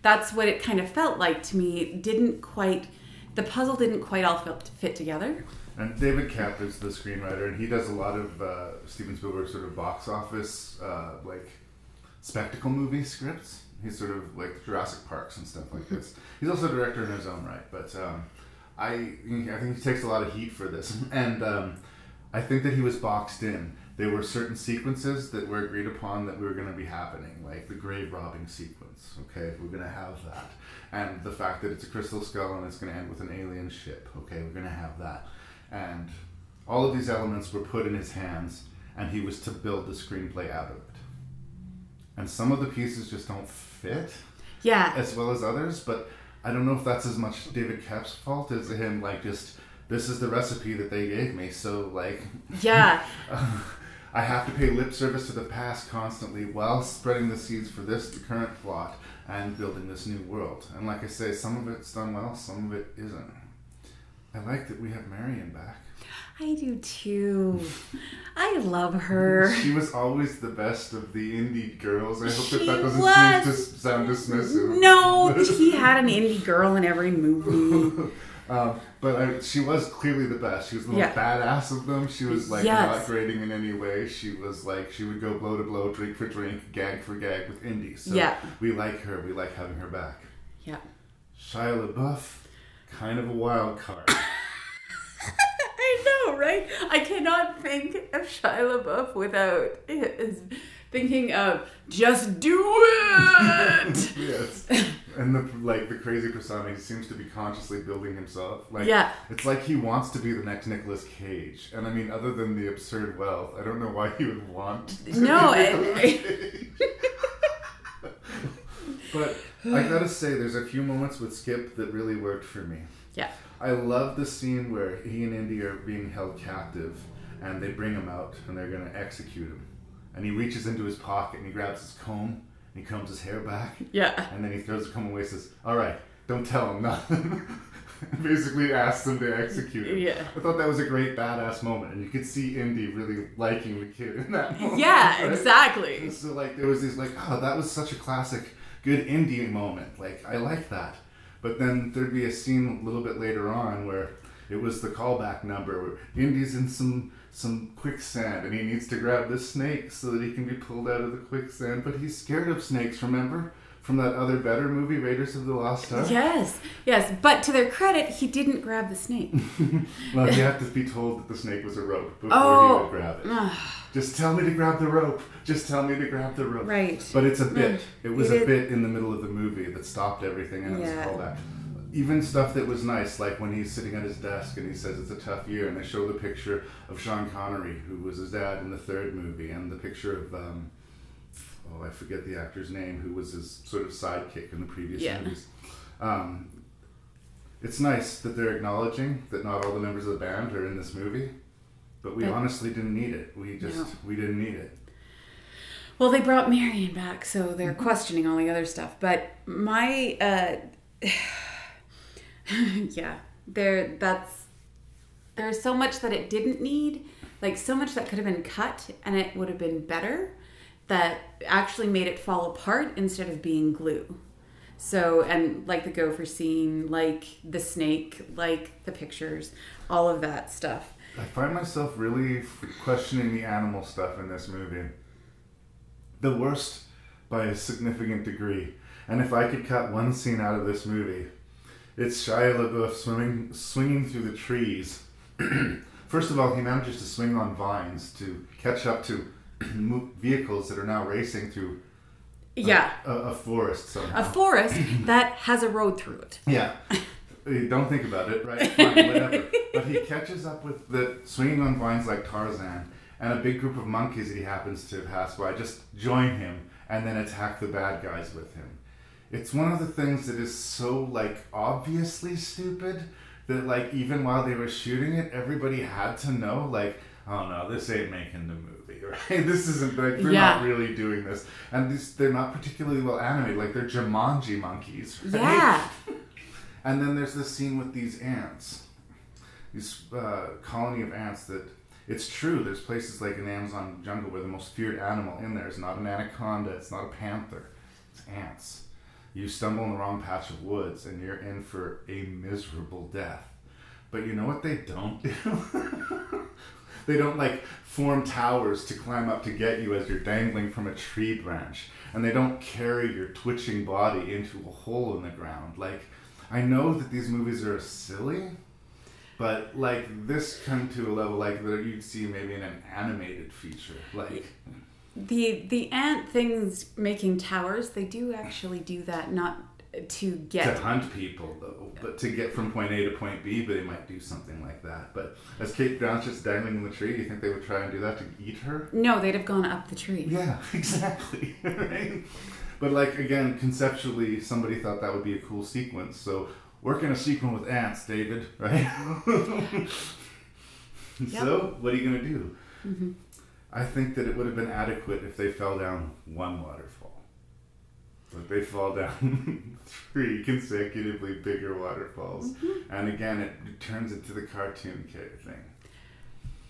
that's what it kind of felt like to me. It didn't quite, the puzzle didn't quite all fit, fit together. And David Koepp is the screenwriter, and he does a lot of uh, Steven Spielberg sort of box office, uh, like spectacle movie scripts. He's sort of like Jurassic Parks and stuff like this. He's also a director in his own right, but um, I I think he takes a lot of heat for this, and um, I think that he was boxed in. There were certain sequences that were agreed upon that we were going to be happening, like the grave robbing sequence. Okay, we're going to have that, and the fact that it's a crystal skull and it's going to end with an alien ship. Okay, we're going to have that. and all of these elements were put in his hands, and he was to build the screenplay out of it. And some of the pieces just don't fit Yeah. as well as others, but I don't know if that's as much David Koepp's fault as him, like, just this is the recipe that they gave me, so, like, Yeah. I have to pay lip service to the past constantly while spreading the seeds for this the current plot and building this new world. And like I say, some of it's done well, some of it isn't. I like that we have Marion back. I do too. I love her. She was always the best of the Indy girls. I hope that that doesn't was. seem to sound dismissive. No, he had an Indy girl in every movie. Um, but I, she was clearly the best. She was the most Yeah. badass of them. She was like Yes. not grating in any way. She was like she would go blow to blow, drink for drink, gag for gag with Indy. So Yeah. we like her. We like having her back. Yeah. Shia LaBeouf, kind of a wild card. I know, right? I cannot think of Shia LaBeouf without is thinking of just do it. yes. And the like the crazy persona, he seems to be consciously building himself. Like Yeah. it's like he wants to be the next Nicolas Cage. And I mean, other than the absurd wealth, I don't know why he would want. To No, be and- Nicolas Cage. but I gotta say, there's a few moments with Skip that really worked for me. yeah. I love the scene where he and Indy are being held captive, and they bring him out, and they're gonna execute him. And he reaches into his pocket and he grabs his comb and he combs his hair back. Yeah. And then he throws the comb away and says, All right, don't tell him nothing. Basically asks them to execute him. Yeah. I thought that was a great badass moment. And you could see Indy really liking the kid in that moment. Yeah, right? exactly. So, like, there was this, like, oh, that was such a classic, good Indy moment. Like, I like that. But then there'd be a scene a little bit later on where it was the callback number where Indy's in some some quicksand and he needs to grab this snake so that he can be pulled out of the quicksand. But he's scared of snakes, remember? From that other better movie, Raiders of the Lost Ark? Yes, yes. But to their credit, he didn't grab the snake. Well, you have to be told that the snake was a rope before Oh. he would grab it. Just tell me to grab the rope. Just tell me to grab the rope. Right. But it's a bit. It was It a bit in the middle of the movie that stopped everything and it was Yeah. a callback. Even stuff that was nice, like when he's sitting at his desk and he says it's a tough year, and they show the picture of Sean Connery, who was his dad in the third movie, and the picture of um, oh, I forget the actor's name, who was his sort of sidekick in the previous Yeah. movies. Um, it's nice that they're acknowledging that not all the members of the band are in this movie, but we But- honestly didn't need it. We just No. we didn't need it. Well, they brought Marion back, so they're questioning all the other stuff. But my, uh, yeah, there. That's there's so much that it didn't need, like so much that could have been cut, and it would have been better. That actually made it fall apart instead of being glue. So, and like the gopher scene, like the snake, like the pictures, all of that stuff. I find myself really questioning the animal stuff in this movie. The worst by a significant degree. And if I could cut one scene out of this movie, it's Shia LaBeouf swimming, swinging through the trees. First of all, he manages to swing on vines to catch up to vehicles that are now racing through a- Yeah. a, a forest somehow. A forest that has a road through it. Yeah. Don't think about it, right? Fine, whatever. But he catches up with the swinging on vines like Tarzan, and a big group of monkeys that he happens to pass by just join him and then attack the bad guys with him. It's one of the things that is so like obviously stupid that like even while they were shooting it, everybody had to know like, oh no, this ain't making the movie, right? This isn't like they're Yeah. not really doing this, and these they're not particularly well animated. Like they're Jumanji monkeys, right? Yeah. And then there's this scene with these ants, this uh, colony of ants that it's true. There's places like in the Amazon jungle where the most feared animal in there is not an anaconda, it's not a panther, it's ants. You stumble in the wrong patch of woods and you're in for a miserable death. But you know what they don't do? They don't like form towers to climb up to get you as you're dangling from a tree branch. And they don't carry your twitching body into a hole in the ground. Like, I know that these movies are silly, but like this come to a level like that you'd see maybe in an animated feature. Like, The the ant things making towers, they do actually do that. Not to get to hunt people though, but to get from point A to point B, but they might do something like that. But as Kate just dangling in the tree, you think they would try and do that to eat her? no, they'd have gone up the tree. Yeah, exactly. right? But like again, conceptually, somebody thought that would be a cool sequence. So work in a sequence with ants, David. Right? So what are you gonna do? Mm-hmm. I think that it would have been adequate if they fell down one waterfall. But they fall down three consecutively bigger waterfalls, Mm-hmm. and again, it turns into the cartoon kid thing.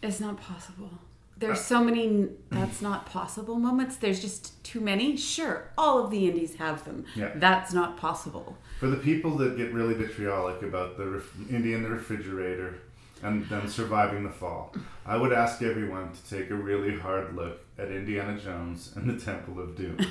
It's not possible. There's so many that's not possible moments. There's just too many. Sure, all of the indies have them. Yeah. That's not possible. For the people that get really vitriolic about the ref- Indy in the refrigerator and them surviving the fall, I would ask everyone to take a really hard look at Indiana Jones and the Temple of Doom.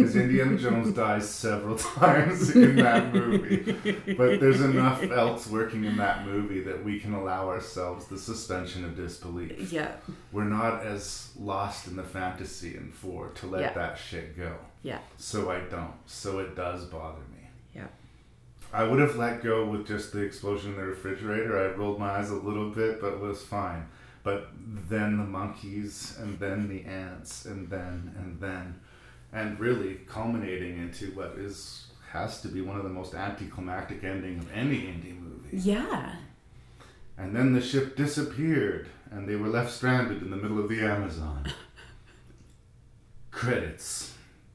Because Indiana Jones dies several times in that movie. But there's enough else working in that movie that we can allow ourselves the suspension of disbelief. Yeah. We're not as lost in the fantasy in four to let Yeah. that shit go. Yeah. So I don't. So it does bother me. Yeah. I would have let go with just the explosion in the refrigerator. I rolled my eyes a little bit, but it was fine. But then the monkeys, and then the ants, and then, and then, and really culminating into what is has to be one of the most anticlimactic ending of any indie movie. Yeah. And then the ship disappeared, and they were left stranded in the middle of the Amazon. Credits.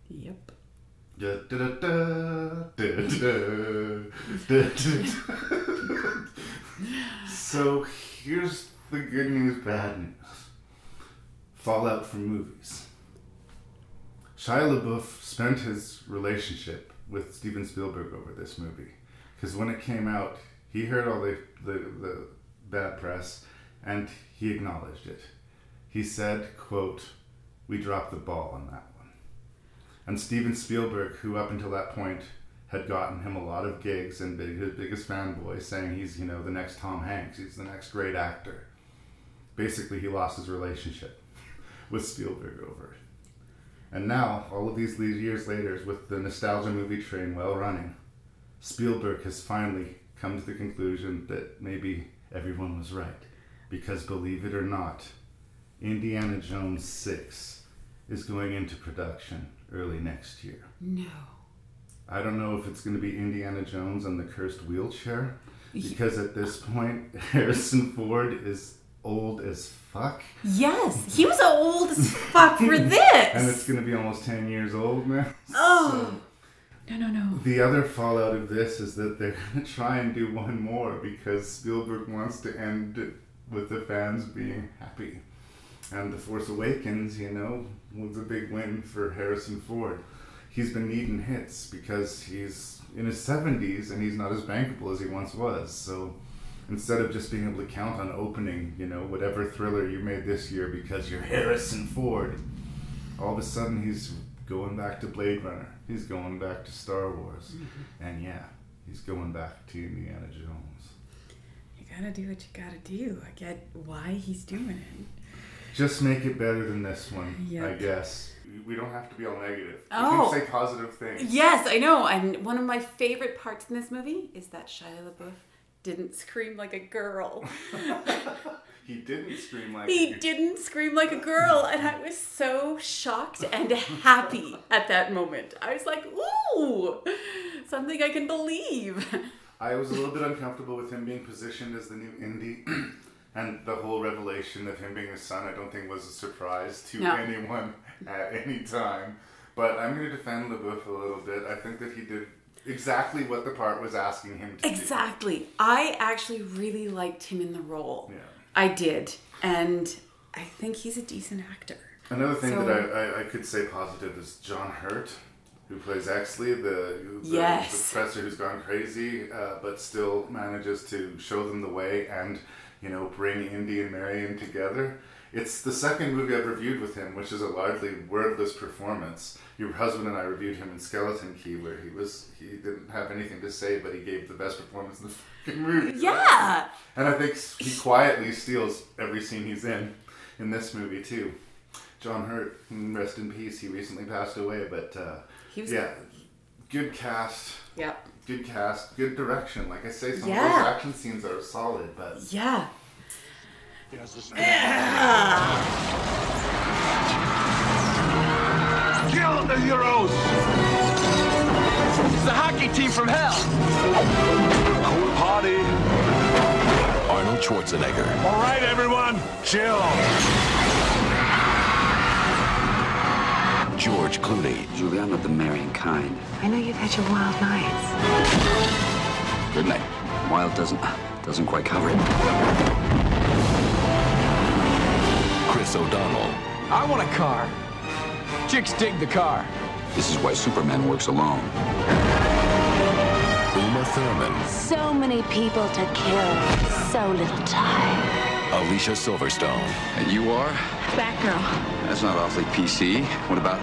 Yep. Da, da, da, da, da, da, da, da. so here's the good news, bad news. Fallout from movies. Shia LaBeouf spent his relationship with Steven Spielberg over this movie because when it came out, he heard all the, the, the bad press and he acknowledged it. He said, "quote We dropped the ball on that one." And Steven Spielberg, who up until that point had gotten him a lot of gigs and big, his biggest fanboy, saying he's you know the next Tom Hanks, he's the next great actor. Basically, he lost his relationship with Spielberg over it. And now, all of these years later, with the nostalgia movie train well running, Spielberg has finally come to the conclusion that maybe everyone was right. Because believe it or not, Indiana Jones 6 is going into production early next year. No. I don't know if it's going to be Indiana Jones and the cursed wheelchair, because at this point, Harrison Ford is old as fuck. Yes. He was old as fuck for this. And it's going to be almost 10 years old now. Oh. No, no, no. The other fallout of this is that they're going to try and do one more because Spielberg wants to end it with the fans being happy. And The Force Awakens, you know, was a big win for Harrison Ford. He's been needing hits because he's in his 70s and he's not as bankable as he once was. So instead of just being able to count on opening, you know, whatever thriller you made this year because you're Harrison Ford, all of a sudden he's going back to Blade Runner. He's going back to Star Wars. Mm-hmm. And yeah, he's going back to Indiana Jones. You gotta do what you gotta do. I get why he's doing it. Just make it better than this one, I guess. We don't have to be all negative. Oh. We can oh. say positive things. Yes, I know. And one of my favorite parts in this movie is that Shia LaBeouf didn't scream like a girl. He didn't scream like he didn't scream like a girl, and I was so shocked and happy at that moment. I was like, "Ooh, something I can believe." I was a little bit uncomfortable with him being positioned as the new Indy, and the whole revelation of him being a son. I don't think was a surprise to No. anyone at any time. But I'm going to defend LaBeouf a little bit. I think that he did exactly what the part was asking him to do. Exactly. I actually really liked him in the role. Yeah. I did, and I think he's a decent actor. Another thing So- that I, I, I could say positive is John Hurt, who plays Oxley, the, the, Yes. the professor who's gone crazy, uh, but still manages to show them the way and, you know, bring Indy and Marion together. It's the second movie I've reviewed with him, which is a largely wordless performance. Your husband and I reviewed him in Skeleton Key, where he was he didn't have anything to say, but he gave the best performance in the fucking movie. Yeah. And I think he quietly steals every scene he's in in this movie too. John Hurt, rest in peace. He recently passed away, but uh, He was- yeah, good cast. Yep. Good cast, good direction. Like I say, some of Yeah. those action scenes are solid, but Yeah. Yeah. Kill the heroes! It's the hockey team from hell! Cool party. Arnold Schwarzenegger, All right, everyone, chill. George Clooney, Julie, I'm not the marrying kind. I know you've had your wild nights. Good night. Wild doesn't doesn't quite cover it. Chris O'Donnell, I want a car. Chicks dig the car. This is why Superman works alone. Uma Thurman, So many people to kill, so little time. Alicia Silverstone, And you are? Batgirl. That's not awfully PC. What about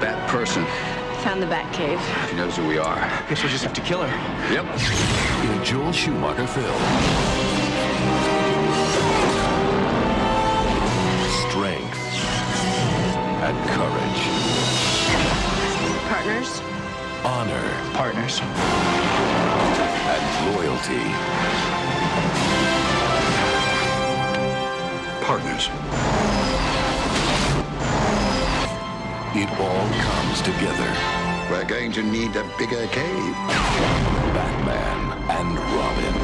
that person? Found the Batcave. She knows who we are. Guess we'll just have to kill her. Yep. in a Joel Schumacher film. Strength and courage, Partners. honor Partners. and loyalty. Partners. It all comes together. We're going to need a bigger cave. Batman and Robin.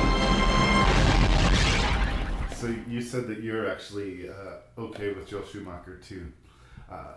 So you said that you're actually uh, okay with Joel Schumacher too. Uh,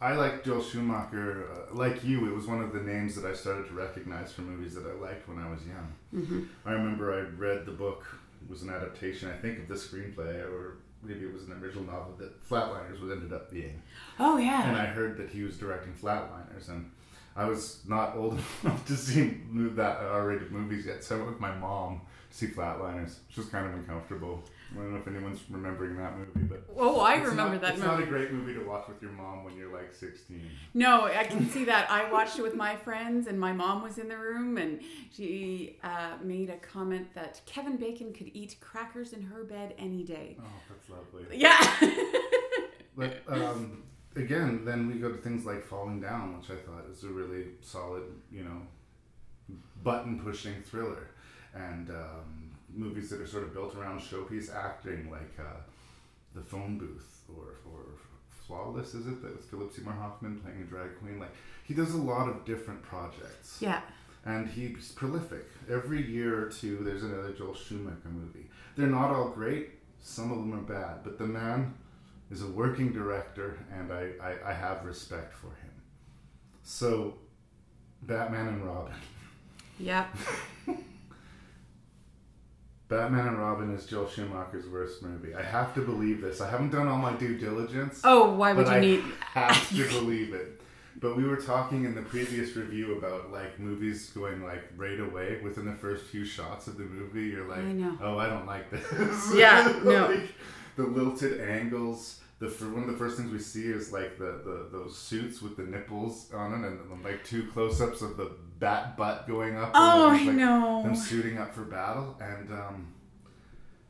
I like Joel Schumacher. Uh, like you, it was one of the names that I started to recognize from movies that I liked when I was young. Mm-hmm. I remember I read the book. It was an adaptation, I think, of the screenplay, or maybe it was an original novel that Flatliners would ended up being. Oh yeah. And I heard that he was directing Flatliners, and I was not old enough to see that uh, R-rated movies yet, so I went with my mom to see Flatliners, which was kind of uncomfortable. I don't know if anyone's remembering that movie, but Oh, I remember not, that It's movie. not a great movie to watch with your mom when you're like 16. No, I can see that. I watched it with my friends, and my mom was in the room, and she uh, made a comment that Kevin Bacon could eat crackers in her bed any day. Oh, that's lovely. Yeah. But um, again, then we go to things like Falling Down, which I thought is a really solid, you know, button pushing thriller. And um, movies that are sort of built around showpiece acting, like uh, The Phone Booth or, or Flawless, is it? That was Philip Seymour Hoffman playing a drag queen. Like, he does a lot of different projects. yeah. And he's prolific. Every year or two, there's another Joel Schumacher movie. They're not all great. Some of them are bad. But the man is a working director, and I, I, I have respect for him. So, Batman and Robin. Yeah. Batman and Robin is Joel Schumacher's worst movie. I have to believe this. I haven't done all my due diligence. Oh, why would you I need? have to believe it. But we were talking in the previous review about like movies going like right away within the first few shots of the movie. You're like, I know. oh, I don't like this. Yeah, no. The lilted angles. The one of the first things we see is like the, the those suits with the nipples on it, and then, like two close-ups of the bat butt going up. Oh, I like, know. Them suiting up for battle, and um,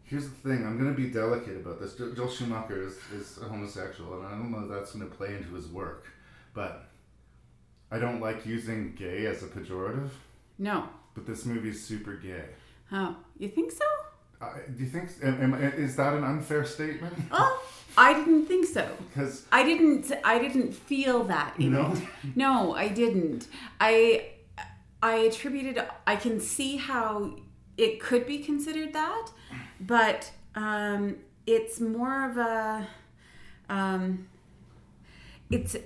Here's the thing. I'm going to be delicate about this. Joel Schumacher is, is a homosexual, and I don't know if that's going to play into his work. But I don't like using gay as a pejorative. No. But this movie's super gay. Oh, you think so? Uh, do you think? Am, am, is that an unfair statement? Oh, I didn't think so. Because I didn't. I didn't feel that. In No? it. No, I didn't. I. I attributed. I can see how it could be considered that, but um, it's more of a. Um, it's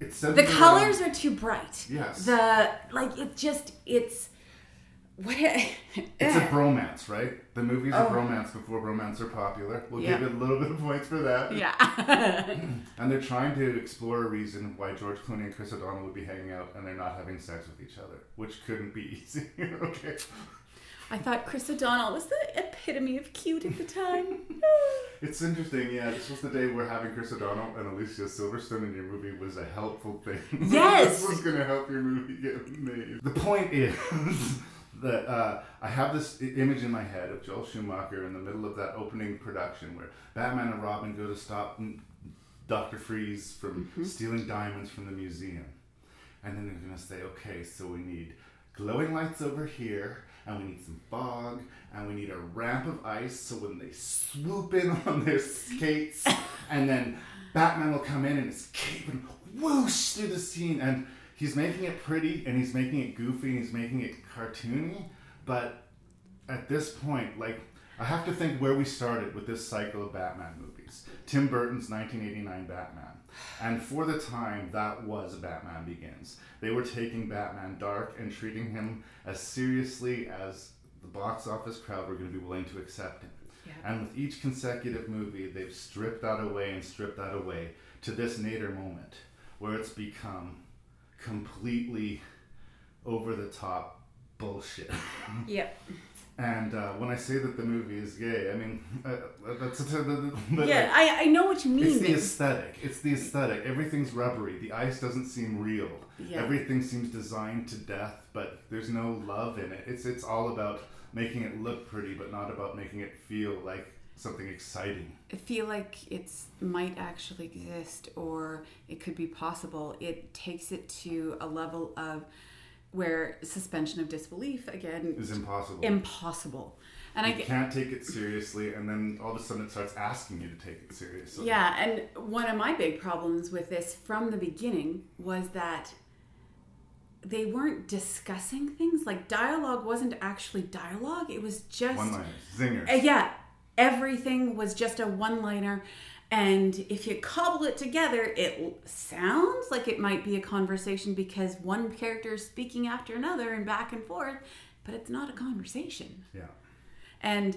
it's the colors are too bright. Yes. The like it just it's what It's a bromance, right? The movie's Oh. a bromance before bromance are popular. We'll Yeah. give it a little bit of points for that. Yeah. and they're trying to explore a reason why George Clooney and Chris O'Donnell would be hanging out and they're not having sex with each other, which couldn't be easy. okay. I thought Chris O'Donnell was the epitome of cute at the time. It's interesting, yeah. This was the day where having Chris O'Donnell and Alicia Silverstone in your movie was a helpful thing. Yes! this was going to help your movie get made. The point is that uh, I have this image in my head of Joel Schumacher in the middle of that opening production where Batman and Robin go to stop Dr. Freeze from Mm-hmm. stealing diamonds from the museum. And then they're going to say, okay, so we need glowing lights over here, and we need some fog, and we need a ramp of ice so when they swoop in on their skates, and then Batman will come in and his cape and whoosh through the scene, and he's making it pretty, and he's making it goofy, and he's making it cartoony, but at this point, like, I have to think where we started with this cycle of Batman movies. Tim Burton's 1989 Batman. And for the time, that was Batman Begins. They were taking Batman dark and treating him as seriously as the box office crowd were going to be willing to accept him. And with each consecutive movie, they've stripped that away and stripped that away to this nadir moment where it's become completely over the top bullshit. Yep. And uh, when I say that the movie is gay, I mean uh, that's a, but Yeah, like, I, I know what you mean. It's the aesthetic. It's the aesthetic. Everything's rubbery. The ice doesn't seem real. Yeah. Everything seems designed to death, but there's no love in it. It's it's all about making it look pretty, but not about making it feel like something exciting. I feel like it's might actually exist or it could be possible. It takes it to a level of where suspension of disbelief again Is impossible. Impossible. And you I can't take it seriously, and then all of a sudden it starts asking you to take it seriously. Yeah, and one of my big problems with this from the beginning was that they weren't discussing things. Like dialogue wasn't actually dialogue. It was just One-liners, zingers. Uh, yeah, everything was just a one-liner. And if you cobble it together, it sounds like it might be a conversation because one character is speaking after another and back and forth, but it's not a conversation. Yeah. And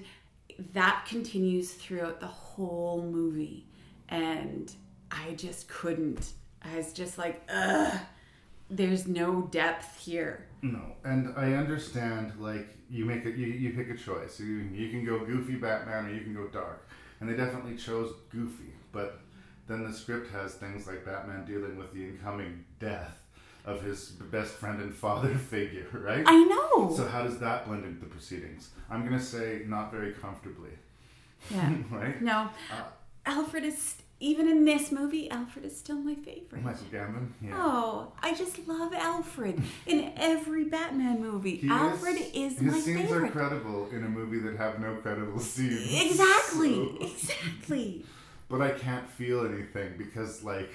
that continues throughout the whole movie. And I just couldn't. I was just like, ugh, there's no depth here. No, and I understand. Like you make a you, you pick a choice. You you can go goofy Batman or you can go dark, and they definitely chose goofy. But then the script has things like Batman dealing with the incoming death of his best friend and father figure, right? I know. So how does that blend into the proceedings? I'm gonna say not very comfortably. Yeah. right. No, uh, Alfred is, even in this movie, Alfred is still my favorite. Michael Gambon. Yeah. Oh, I just love Alfred in every Batman movie. He Alfred is, my favorite. his my scenes are credible in a movie that have no credible scenes. Exactly, So- exactly. but I can't feel anything because like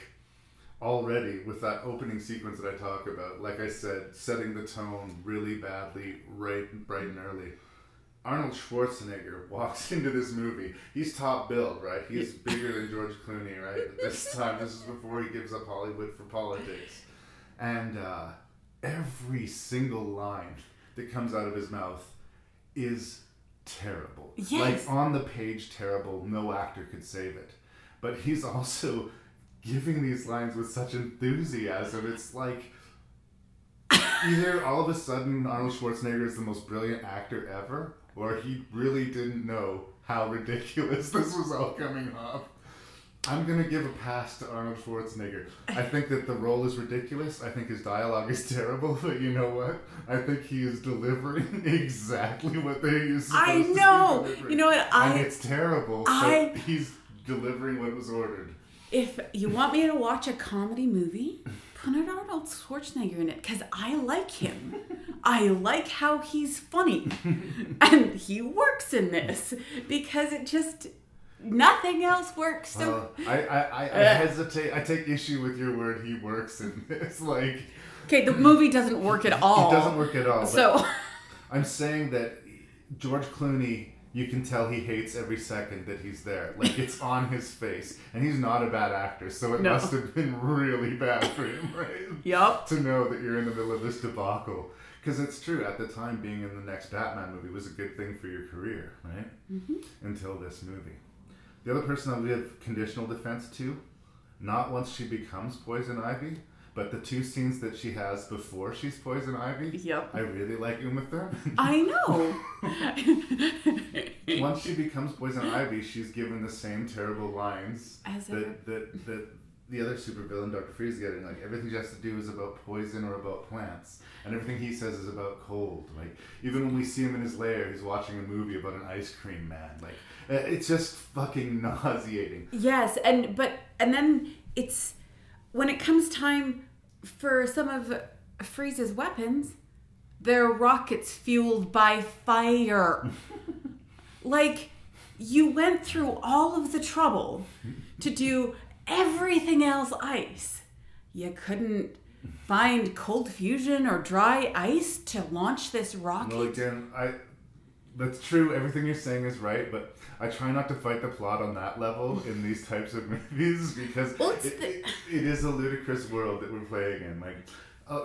already with that opening sequence that I talk about, like I said, setting the tone really badly right bright and early. Arnold Schwarzenegger walks into this movie. He's top billed, right? He's bigger than George Clooney, right? At this time, this is before he gives up Hollywood for politics. And uh, every single line that comes out of his mouth is terrible. Yes. Like on the page, terrible. No actor could save it. But he's also giving these lines with such enthusiasm. It's like either all of a sudden Arnold Schwarzenegger is the most brilliant actor ever, or he really didn't know how ridiculous this was all coming off. I'm gonna give a pass to Arnold Schwarzenegger. I think that the role is ridiculous. I think his dialogue is terrible, but you know what? I think he is delivering exactly what they supposed I know. You know what? I- and it's terrible. I- but he's delivering what was ordered. If you want me to watch a comedy movie, put Arnold Schwarzenegger in it because I like him. I like how he's funny. and he works in this because it just, nothing else works. So, Well, I, I, I, I Uh. hesitate. I take issue with your word. He works in this. Like okay, the movie doesn't work at all. It doesn't work at all. So, I'm saying that George Clooney, you can tell he hates every second that he's there. Like it's on his face, and he's not a bad actor, so it No. must have been really bad for him, right? Yup. To know that you're in the middle of this debacle, because it's true. At the time, being in the next Batman movie was a good thing for your career, right? Mhm. Until this movie. The other person I'll give conditional defense to, not once she becomes Poison Ivy, but the two scenes that she has before she's Poison Ivy. Yep. I really like Uma Thurman. I know. once she becomes Poison Ivy, she's given the same terrible lines As ever. that, that that the other supervillain, Doctor Freeze, is getting. Like everything she has to do is about poison or about plants, and everything he says is about cold. Like even when we see him in his lair, he's watching a movie about an ice cream man. Like uh, it's just fucking nauseating. Yes, and but and then it's when it comes time for some of Freeze's weapons, They're rockets fueled by fire. like, you went through all of the trouble to do everything else ice. You couldn't find cold fusion or dry ice to launch this rocket. Well, again, I that's true. Everything you're saying is right, but I try not to fight the plot on that level in these types of movies because Well, it, the- it, it is a ludicrous world that we're playing in. Like,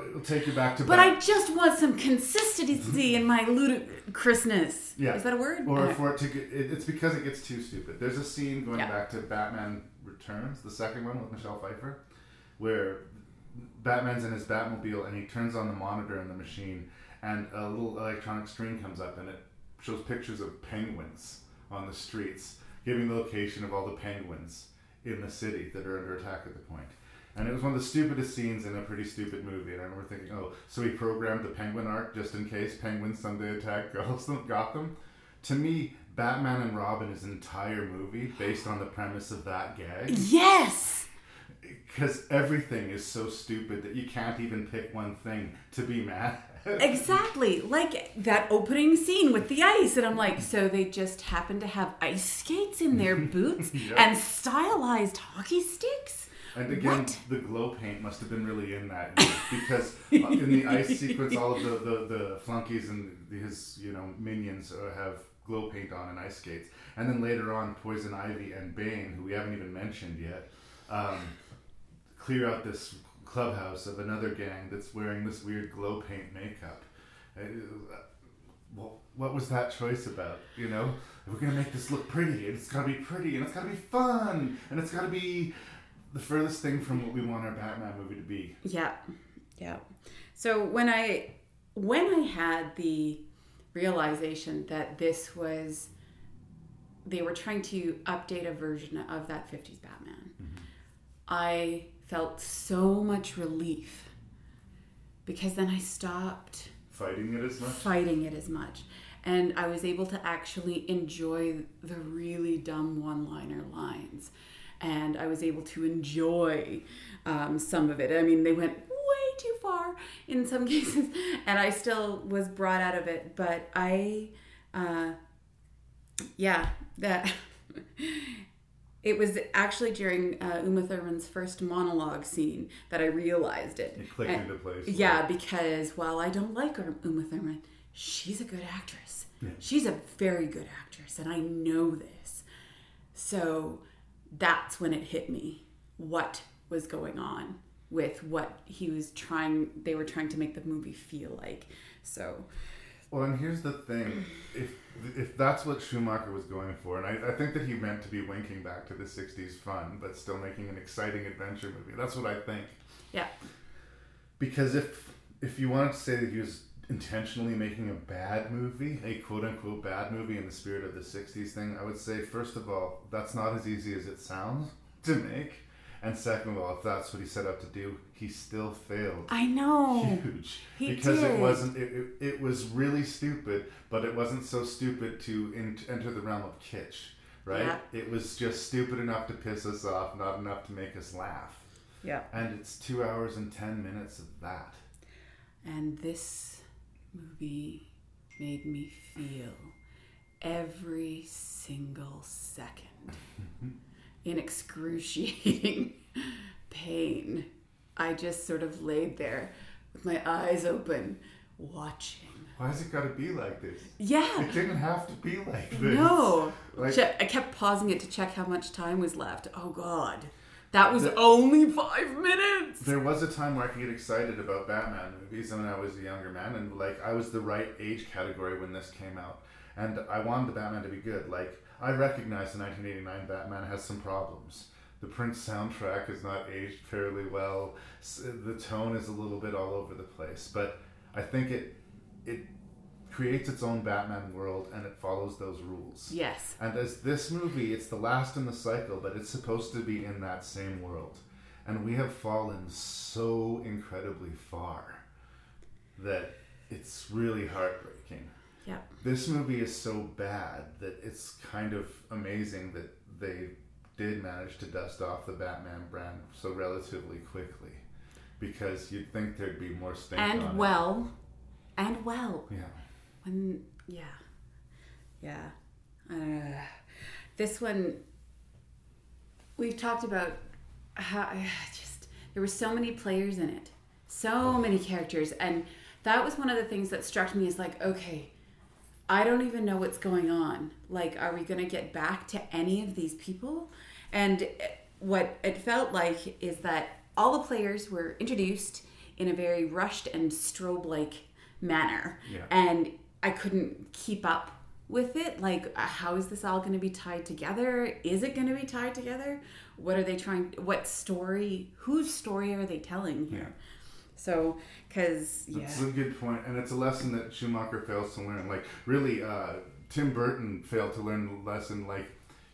it'll take you back to. But back- I just want some consistency in my ludicrousness. Yeah. Is that a word? Or for it to get, it, it's because it gets too stupid. There's a scene going Yeah. back to Batman Returns, the second one with Michelle Pfeiffer, where Batman's in his Batmobile and he turns on the monitor in the machine, and a little electronic screen comes up and it shows pictures of penguins on the streets, giving the location of all the penguins in the city that are under attack at the point. And it was one of the stupidest scenes in a pretty stupid movie. And I remember thinking, oh, so he programmed the penguin arc just in case penguins someday attack Gotham. To me, Batman and Robin is an entire movie based on the premise of that gag. Yes! Because everything is so stupid that you can't even pick one thing to be mad at. Exactly. Like that opening scene with the ice. And I'm like, so they just happen to have ice skates in their boots Yeah. and stylized hockey sticks? And again, the glow paint must have been really in that because uh, in the ice sequence, all of the, the, the flunkies and his you know minions uh, have glow paint on and ice skates. And then later on, Poison Ivy and Bane, who we haven't even mentioned yet, um, clear out this clubhouse of another gang that's wearing this weird glow paint makeup. Uh, well, what was that choice about? You know, we're gonna make this look pretty, and it's gotta be pretty, and it's gotta be fun, and it's gotta be the furthest thing from what we want our Batman movie to be. Yeah. Yeah. So when I when I had the realization that this was they were trying to update a version of that 50s Batman, I felt so much relief because then I stopped Fighting it as much. fighting it as much. And I was able to actually enjoy the really dumb one liner lines. And I was able to enjoy um, some of it. I mean, they went way too far in some cases, and I still was brought out of it. But I, uh, yeah, that. It was actually during uh, Uma Thurman's first monologue scene that I realized it. It clicked And- into place. Yeah, because while I don't like her, Uma Thurman, she's a good actress. Yeah. She's a very good actress, and I know this. So that's when it hit me what was going on with what he was trying, they were trying to make the movie feel like. So, Well, and here's the thing: if if that's what Schumacher was going for, and I, I think that he meant to be winking back to the '60s fun, but still making an exciting adventure movie. That's what I think. yeah. Because if if you wanted to say that he was intentionally making a bad movie, a quote unquote bad movie in the spirit of the '60s thing, I would say first of all, that's not as easy as it sounds to make. And second of all, if that's what he set out to do, he still failed. I know. Huge. He because it wasn't. It, it, it was really stupid, but it wasn't so stupid to in, enter the realm of kitsch, right? Yeah. It was just stupid enough to piss us off, not enough to make us laugh. Yeah. And it's two hours and ten minutes of that. And this movie made me feel every single second in excruciating pain. I just sort of laid there with my eyes open, watching. Why has it got to be like this? Yeah. It didn't have to be like this. No. Like, Che- I kept pausing it to check how much time was left. Oh, God. That was The- only five minutes. There was a time where I could get excited about Batman movies, and when I was a younger man, and like I was the right age category when this came out, and I wanted the Batman to be good. Like I recognize the 1989 Batman has some problems. The Prince soundtrack is not aged fairly well. The tone is a little bit all over the place, but I think it it creates its own Batman world and it follows those rules. Yes. And as this movie, it's the last in the cycle, but it's supposed to be in that same world. And we have fallen so incredibly far that it's really heartbreaking. Yeah. This movie is so bad that it's kind of amazing that they did manage to dust off the Batman brand so relatively quickly. Because you'd think there'd be more stink on And it. well, and well. Yeah. When yeah, yeah. Uh, this one we've talked about how just there were so many players in it, so many characters, and that was one of the things that struck me as like, okay, I don't even know what's going on. Like, are we going to get back to any of these people? And what it felt like is that all the players were introduced in a very rushed and strobe like manner. Yeah. And I couldn't keep up with it. Like, how is this all going to be tied together? Is it going to be tied together? What are they trying? What story? Whose story are they telling here? So, because yeah, That's a good point, and it's a lesson that Schumacher fails to learn. Like, really, uh, Tim Burton failed to learn the lesson. Like,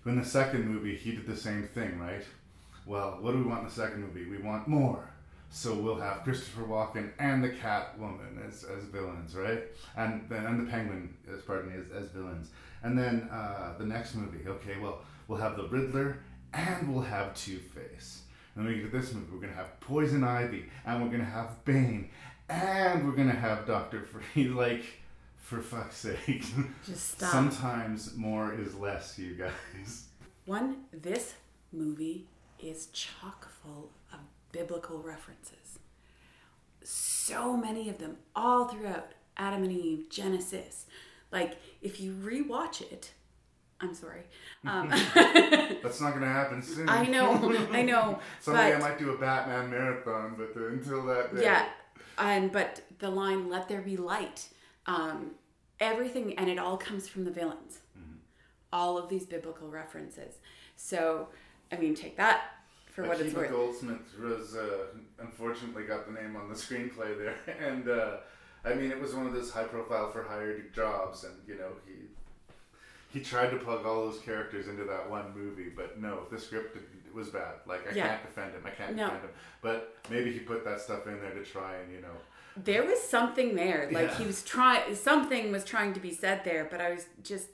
in the second movie, he did the same thing, right? Well, what do we want in the second movie? We want more. So we'll have Christopher Walken and the Catwoman as, as villains, right? And then and the Penguin, as pardon me, as, as villains. And then uh, the next movie, okay, well, we'll have the Riddler and we'll have Two Face. And then we get to this movie, we're gonna have Poison Ivy, and we're gonna have Bane, and we're gonna have Doctor Freeze. Like, for fuck's sake, Just stop. Sometimes more is less, you guys. One, this movie is chock full of biblical references. So many of them, all throughout Adam and Eve, Genesis. Like, if you rewatch it, I'm sorry. Um, That's not gonna happen soon. I know, I know. Someday I might do a Batman marathon, but uh, until that day, Yeah, and but the line "Let there be light," um, everything, and it all comes from the villains. Mm-hmm. All of these biblical references. So, I mean, take that for what it's worth. Goldsman was uh, unfortunately got the name on the screenplay there, and uh, I mean it was one of those high profile for hire jobs, and you know he he tried to plug all those characters into that one movie, but no, the script was bad. Like I Yeah. can't defend him, I can't No. defend him, but maybe he put that stuff in there to try and you know. There was something there, like Yeah. he was trying. Something was trying to be said there, but I was just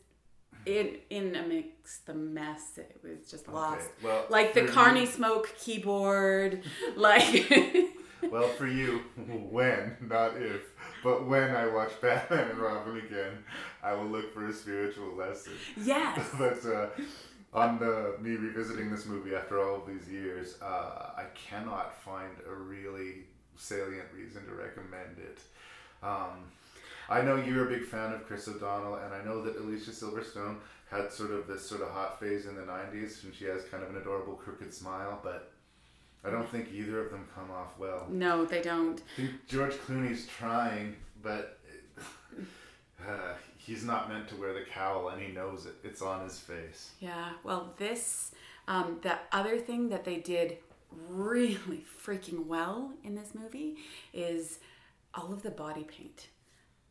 in in amidst the mess. It was just lost. well, like the Carney smoke keyboard, like. Well, for you, when, not if, but when I watch Batman and Robin again, I will look for a spiritual lesson. Yes. but uh, on the me revisiting this movie after all of these years, uh, I cannot find a really salient reason to recommend it. Um, I know you're a big fan of Chris O'Donnell, and I know that Alicia Silverstone had sort of this sort of hot phase in the '90s, and she has kind of an adorable crooked smile, but. I don't think either of them come off well. no, they don't. I think George Clooney's trying, but uh, he's not meant to wear the cowl, and he knows it. It's on his face. Yeah, well, this, um, the other thing that they did really freaking well in this movie is all of the body paint.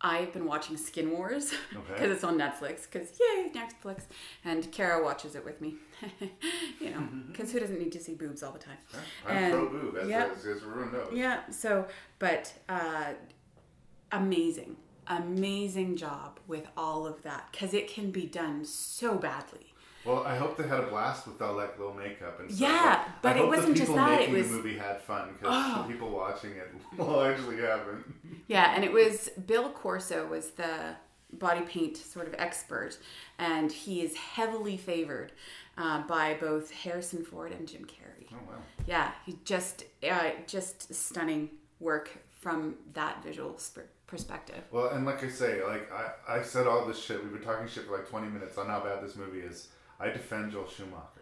I've been watching Skin Wars because Okay. it's on Netflix. Because yay, Netflix, and Kara watches it with me. you know, because who doesn't need to see boobs all the time? I'm And- pro boob, as, yeah. as, as everyone knows. Yeah. So, but uh, amazing, amazing job with all of that because it can be done so badly. Well, I hope they had a blast with all that glow makeup and stuff. Yeah, Like, but I it wasn't just that, it making was- the movie had fun because Oh. the people watching it largely haven't. Yeah, and it was Bill Corso was the body paint sort of expert, and he is heavily favored uh, by both Harrison Ford and Jim Carrey. Oh wow! Yeah, he just uh, just stunning work from that visual sp- perspective. Well, and like I say, like I, I said all this shit. We've been talking shit for like 20 minutes on how bad this movie is. I defend Joel Schumacher.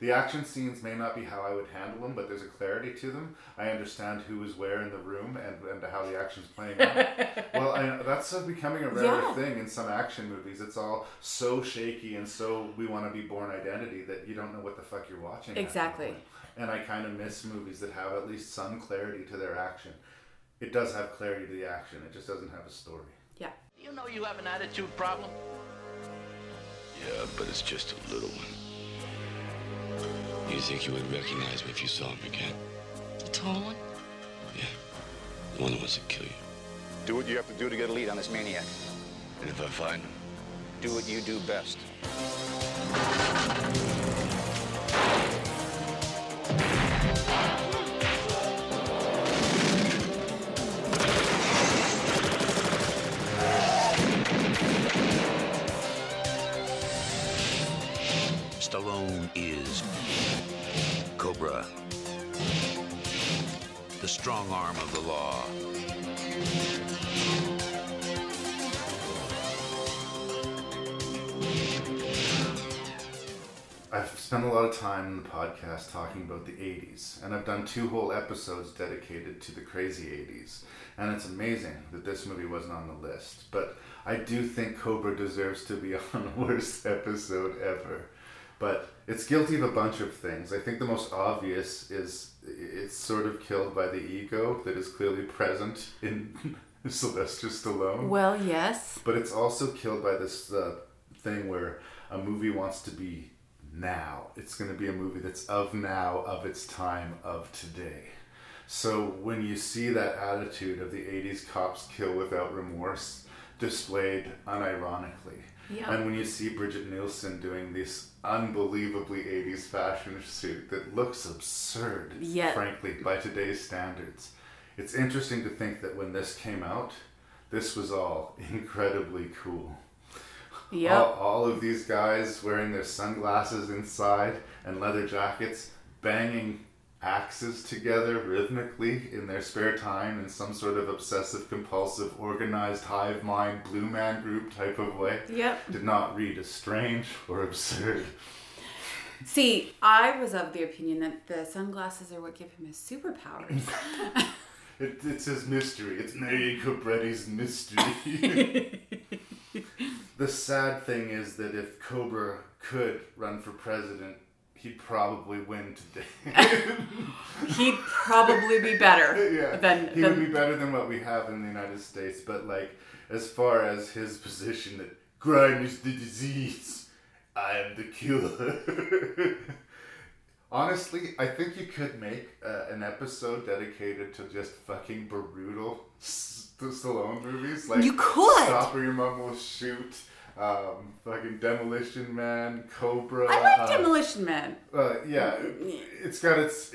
The action scenes may not be how I would handle them, but there's a clarity to them. I understand who is where in the room and, and how the action's playing out. well, I, that's uh, becoming a rare Yeah. thing in some action movies. It's all so shaky and so we want to be Bourne Identity that you don't know what the fuck you're watching. Exactly. And I kind of miss movies that have at least some clarity to their action. It does have clarity to the action. It just doesn't have a story. Yeah. You know you have an attitude problem. Yeah, but it's just a little one. You think you would recognize me if you saw me again? The tall one? Yeah. The one that wants to kill you. Do what you have to do to get a lead on this maniac. And if I find him, Do what you do best. Is Cobra, the strong arm of the law. I've spent a lot of time in the podcast talking about the 80s, and I've done two whole episodes dedicated to the crazy 80s. And it's amazing that this movie wasn't on the list. But I do think Cobra deserves to be on the worst episode ever. But it's guilty of a bunch of things. I think the most obvious is it's sort of killed by the ego that is clearly present in Sylvester Stallone. Well, yes. But it's also killed by this uh, thing where a movie wants to be now. It's going to be a movie that's of now, of its time, of today. So when you see that attitude of the 80s cops kill without remorse displayed unironically, Yeah. and when you see Brigitte Nielsen doing this unbelievably 80s fashion suit that looks absurd, Yeah. frankly, by today's standards, it's interesting to think that when this came out, this was all incredibly cool. Yep. All, all of these guys wearing their sunglasses inside and leather jackets, banging axes together rhythmically in their spare time in some sort of obsessive compulsive organized hive mind blue man group type of way Yep. did not read as strange or absurd See, I was of the opinion that the sunglasses are what give him his superpowers. it, it's his mystery it's Mary Cobretti's mystery the sad thing is that if Cobra could run for president he'd probably win today He'd probably be better yeah, than, he than would be better than what we have in the United States. But like, as far as his position that crime is the disease, I am the cure. Honestly, I think you could make uh, an episode dedicated to just fucking brutal S- the Stallone movies. Like You could. Stop or Your Mom Will Shoot. Um, fucking Demolition Man, Cobra. I like uh, Demolition Man. uh, yeah, it's got its.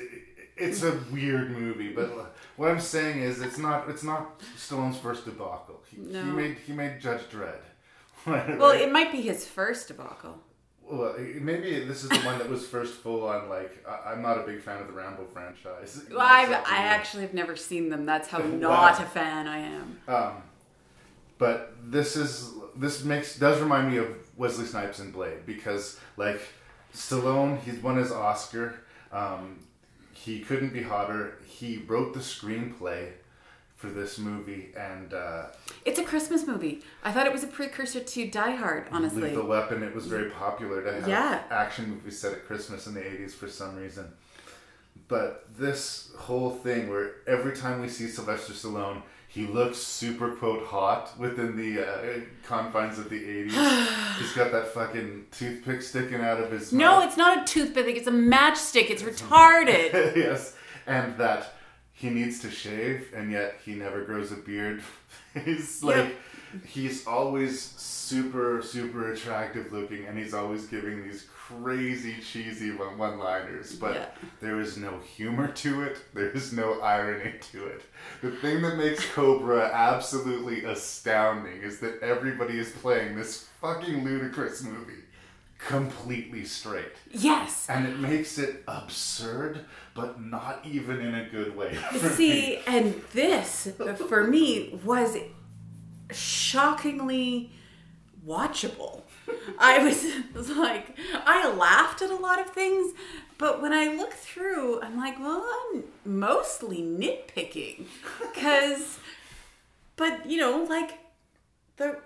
It's a weird movie, but what I'm saying is, it's not. It's not Stallone's first debacle. He, he made he made Judge Dredd. Well, it might be his first debacle. Well, maybe this is the one that was first full on. Like, I, I'm not a big fan of the Rambo franchise. Well, I've, I actually have never seen them. That's how Wow. not a fan I am. Um, but this is this makes does remind me of Wesley Snipes and Blade because like Stallone, he's won his Oscar. Um, he couldn't be hotter. He wrote the screenplay for this movie and uh, It's a Christmas movie. I thought it was a precursor to Die Hard, honestly. Lethal Weapon. It was very popular to have Yeah. action movies set at Christmas in the '80s for some reason. But this whole thing, where every time we see Sylvester Stallone, he looks super quote hot within the uh, confines of the '80s. He's got that fucking toothpick sticking out of his mouth. No, mouth. it's not a toothpick. It's a matchstick. It's retarded. yes, and that he needs to shave, and yet he never grows a beard. he's like, he's always super, super attractive looking, and he's always giving these crazy, cheesy one- one-liners. But Yeah. there is no humor to it. There is no irony to it. The thing that makes Cobra absolutely astounding is that everybody is playing this fucking ludicrous movie completely straight. Yes. And it makes it absurd, but not even in a good way. for me. See, and this for me was shockingly watchable. I was, was like, I laughed at a lot of things, but when I look through, I'm like, well, I'm mostly nitpicking. Because, but you know, like the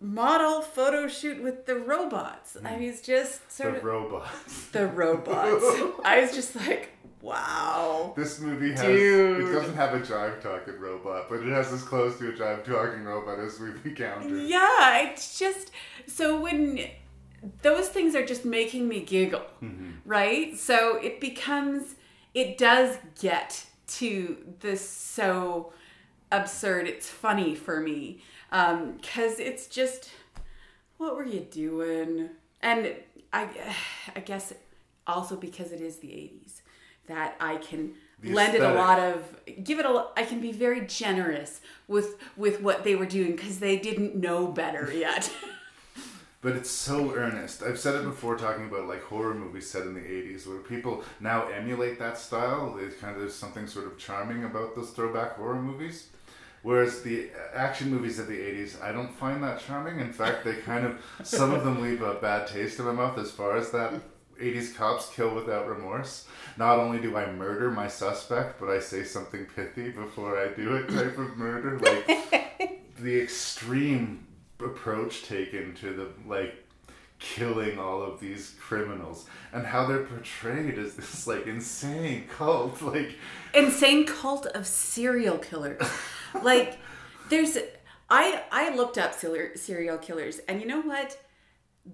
model photo shoot with the robots. I mm. was just the sort of. robots. the robots. I was just like, wow. This movie has Dude. it doesn't have a jive talking robot, but it has as close to a jive talking robot as we've encountered. Yeah, it's just so when those things are just making me giggle, mm-hmm. right? So it becomes, it does get to this so absurd. It's funny for me um, because it's just, what were you doing? And I, I guess also because it is the '80s that I can The lend it a lot of give it a I can be very generous with with what they were doing because they didn't know better yet. but it's so earnest. I've said it before talking about like horror movies set in the 80s where people now emulate that style. There's kind of there's something sort of charming about those throwback horror movies. Whereas the action movies of the 80s, I don't find that charming. In fact, they kind of, some of them leave a bad taste in my mouth as far as that 80s cops kill without remorse. Not only do I murder my suspect, but I say something pithy before I do it type of murder. Like the extreme approach taken to the, like, killing all of these criminals and how they're portrayed as this like insane cult. Like insane cult of serial killers. Like there's i i looked up serial serial killers and you know what?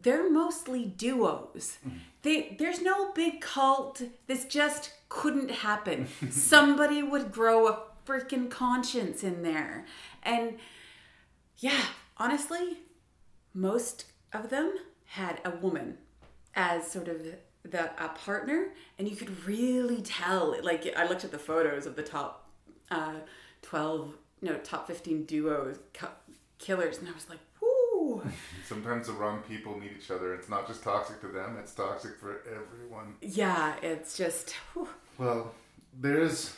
They're mostly duos mm. They there's no big cult this just couldn't happen. Somebody would grow a freaking conscience in there. And yeah honestly most of them had a woman as sort of the a partner and you could really tell like i looked at the photos of the top uh 12 no top 15 duos cu- killers and i was like sometimes the wrong people meet each other it's not just toxic to them it's toxic for everyone yeah it's just whew. well there's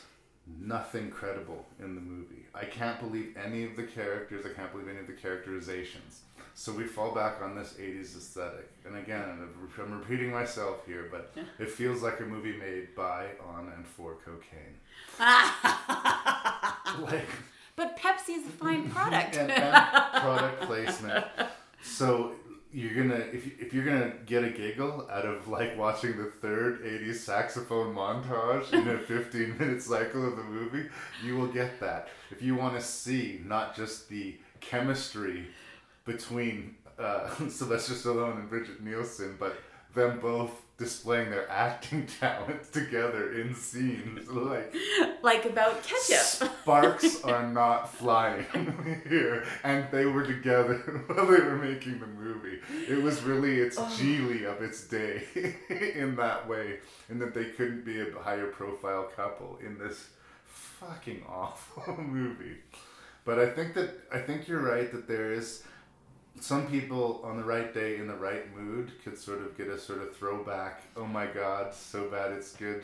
nothing credible in the movie i can't believe any of the characters i can't believe any of the characterizations so we fall back on this 80s aesthetic. And again, I'm repeating myself here, but yeah. it feels like a movie made by, on, and for cocaine. like, but Pepsi's a fine product. and, and product placement. So you're gonna if, you, if you're gonna get a giggle out of like watching the third 80s saxophone montage in a 15 minute cycle of the movie you will get that if you want to see not just the chemistry between uh, Sylvester Stallone and Brigitte Nielsen, but them both displaying their acting talent together in scenes like like about ketchup. Sparks are not flying here, and they were together while they were making the movie. It was really its oh. Gigli of its day in that way, in that they couldn't be a higher profile couple in this fucking awful movie. But I think that I think you're right that there is some people on the right day in the right mood could sort of get a sort of throwback oh my god so bad it's good.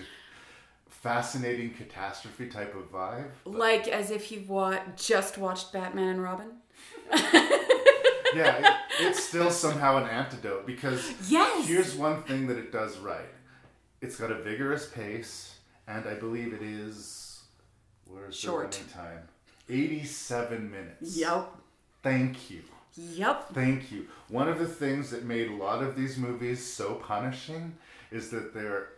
Fascinating catastrophe type of vibe like as if you've wa- just watched batman and robin? Yeah it, it's still somehow an antidote because yes! here's one thing that it does right. It's got a vigorous pace and i believe it is where's short. the time? 87 minutes. Yep thank you Yep. Thank you. One of the things that made a lot of these movies so punishing is that they're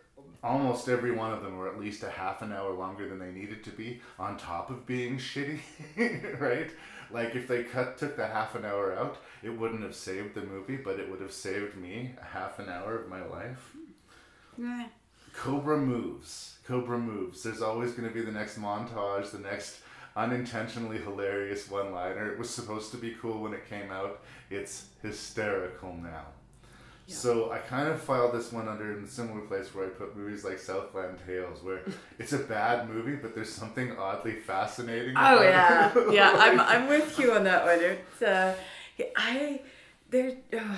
almost every one of them were at least a half an hour longer than they needed to be on top of being shitty, right? Like if they cut took the half an hour out, it wouldn't have saved the movie, but it would have saved me a half an hour of my life. Yeah. Cobra moves. Cobra moves. There's always going to be the next montage, the next unintentionally hilarious one liner. It was supposed to be cool when it came out. It's hysterical now. Yeah. So I kind of filed this one under in a similar place where I put movies like Southland Tales, where it's a bad movie, but there's something oddly fascinating. About it. Oh yeah, yeah. I'm I'm with you on that one. It's uh, I there. Uh,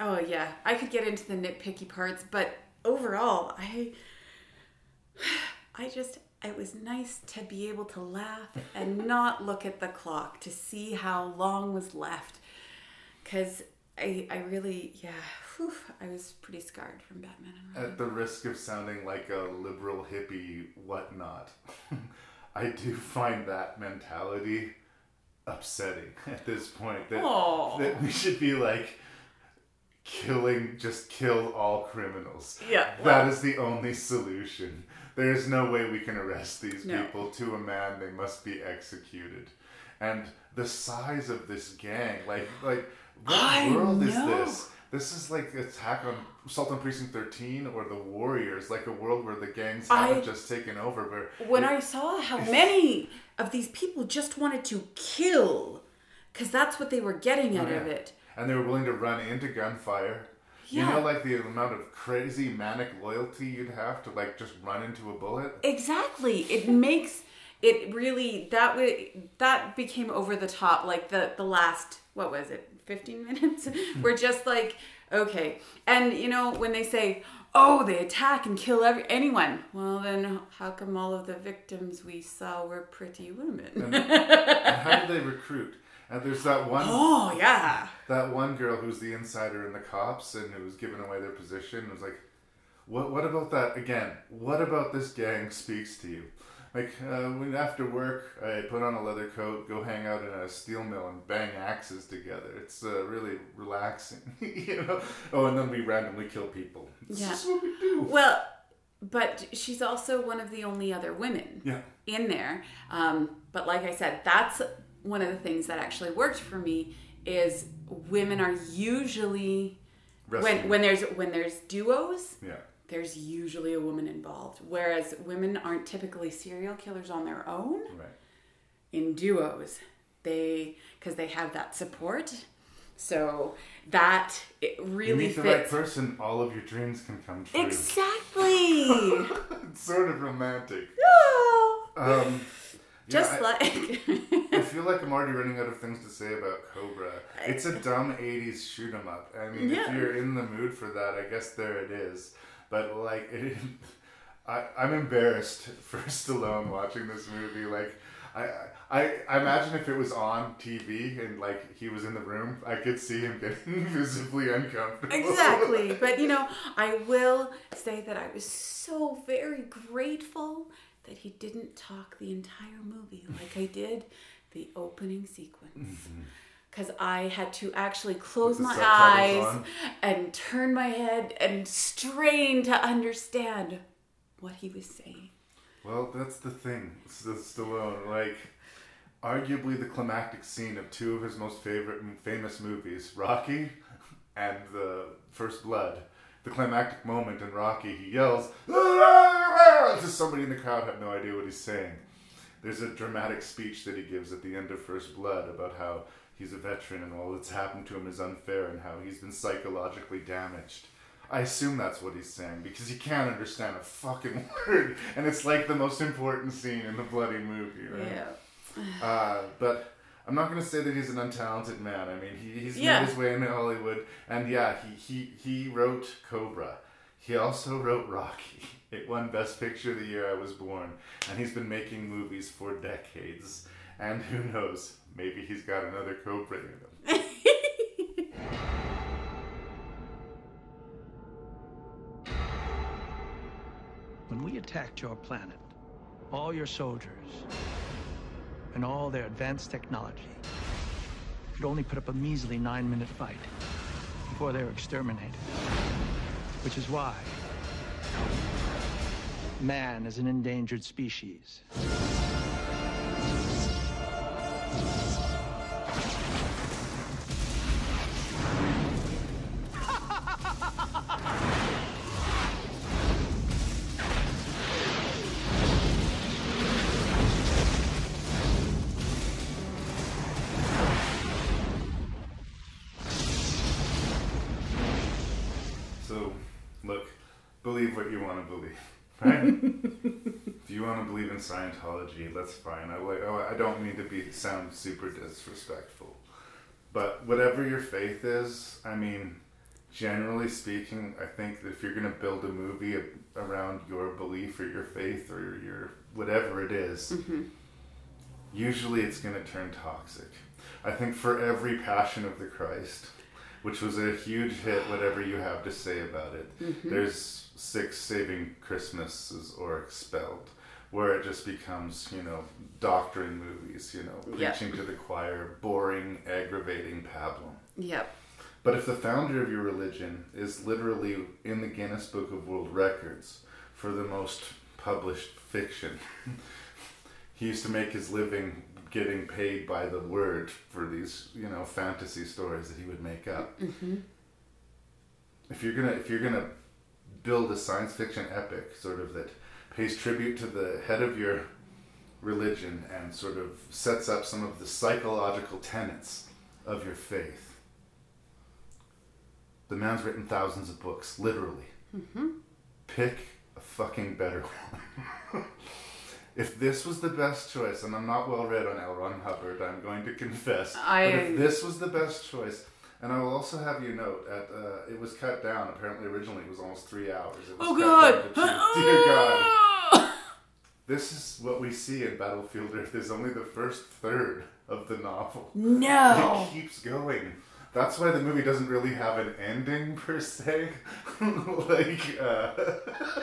oh yeah, I could get into the nitpicky parts, but overall, I I just it was nice to be able to laugh and not look at the clock to see how long was left. Because I, I really, yeah, whew, I was pretty scarred from Batman and At the risk of sounding like a liberal hippie whatnot, I do find that mentality upsetting at this point. That, that we should be like, killing, just kill all criminals. Yeah. Well, that is the only solution. There is no way we can arrest these no. people. To a man, they must be executed. And the size of this gang, like, like, what I world know. is this? This is like Attack on Assault on Precinct 13 or The Warriors, like a world where the gangs haven't just taken over. But when I saw how many of these people just wanted to kill, because that's what they were getting out yeah. of it. And they were willing to run into gunfire yeah. You know, like the amount of crazy manic loyalty you'd have to like just run into a bullet. Exactly. It makes it really that way that became over the top. Like the the last what was it, 15 minutes? We're just like, okay. And you know, when they say, oh, they attack and kill every anyone, well, then how come all of the victims we saw were pretty women? And, and how did they recruit? And there's that one. Oh, yeah. That one girl who's the insider in the cops and who was giving away their position it was like, "What? What about that again? What about this gang speaks to you?" Like uh, when after work, I put on a leather coat, go hang out in a steel mill, and bang axes together. It's uh, really relaxing, you know. Oh, and then we randomly kill people. It's Yeah. what we do. Well, but she's also one of the only other women Yeah. in there. Um, but like I said, that's one of the things that actually worked for me is women are usually when Rescued. when there's when there's duos, Yeah. there's usually a woman involved. Whereas women aren't typically serial killers on their own. Right. In duos, they because they have that support. So that it really You meet the right person, all of your dreams can come true. Exactly. it's sort of romantic. Um, yeah, Just I- like I feel like I'm already running out of things to say about Cobra. It's a dumb 80s shoot 'em up. I mean, Yeah. if you're in the mood for that, I guess there it is. But, like, it, I, I'm embarrassed for Stallone watching this movie. Like, I, I, I imagine if it was on TV and, like, he was in the room, I could see him getting visibly uncomfortable. exactly. But you know, I will say that I was so very grateful that he didn't talk the entire movie like I did the opening sequence. Mm-hmm. Because I had to actually close my eyes on? and turn my head and strain to understand what he was saying. Well, that's the thing. It's the Stallone, like, arguably the climactic scene of two of his most favorite famous movies, Rocky and The First Blood. The climactic moment in Rocky, he yells to somebody in the crowd have no idea what he's saying. There's a dramatic speech that he gives at the end of First Blood about how he's a veteran and all that's happened to him is unfair and how he's been psychologically damaged. I assume that's what he's saying because you can't understand a fucking word, and it's like the most important scene in the bloody movie, right? Yeah. Uh, but I'm not going to say that he's an untalented man. I mean, he, he's Yeah. made his way into Hollywood, and yeah, he, he he wrote Cobra. He also wrote Rocky. It won Best Picture the year I was born, and he's been making movies for decades. And who knows? Maybe he's got another Cobra in him. When we attacked your planet, all your soldiers and all their advanced technology could only put up a measly nine minute fight before they were exterminated. Which is why man is an endangered species. In Scientology, that's fine. I like. Oh, I don't mean to be sound super disrespectful, but whatever your faith is, I mean, generally speaking, I think that if you're gonna build a movie around your belief or your faith or your whatever it is, usually it's gonna turn toxic. I think for every Passion of the Christ, which was a huge hit, whatever you have to say about it, Mhm. there's six Saving Christmases or Expelled, where it just becomes, you know, doctrine movies, you know, preaching to the choir, boring, aggravating pablum. Yep. But if the founder of your religion is literally in the Guinness Book of World Records for the most published fiction, he used to make his living getting paid by the word for these, you know, fantasy stories that he would make up. Mm-hmm. If you're gonna if you're gonna build a science fiction epic sort of that pays tribute to the head of your religion and sort of sets up some of the psychological tenets of your faith. The man's written thousands of books, literally. Mm-hmm. Pick a fucking better one. If this was the best choice, and I'm not well read on L. Ron Hubbard, I'm going to confess. I- but if this was the best choice, and I will also have you note, at uh, it was cut down. Apparently, originally it was almost three hours. It was Oh, God. Dear God. This is what we see in Battlefield Earth is only the first third of the novel. No. It keeps going. That's why the movie doesn't really have an ending per se. like uh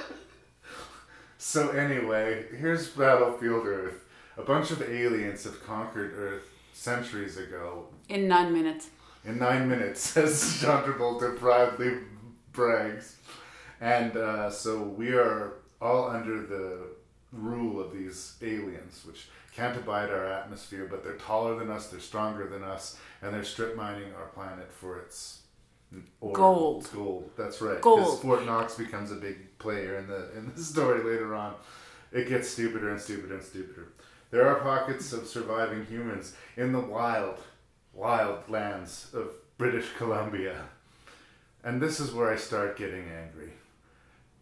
So anyway, here's Battlefield Earth. A bunch of aliens have conquered Earth centuries ago In nine minutes. In nine minutes, as John Travolta proudly brags. And uh, so we are all under the rule of these aliens, which can't abide our atmosphere, but they're taller than us, they're stronger than us, and they're strip mining our planet for its. Gold. Gold. That's right. Gold. Fort Knox becomes a big player in the in the story later on. It gets stupider and stupider and stupider. There are pockets of surviving humans in the wild, wild lands of British Columbia. And this is where I start getting angry.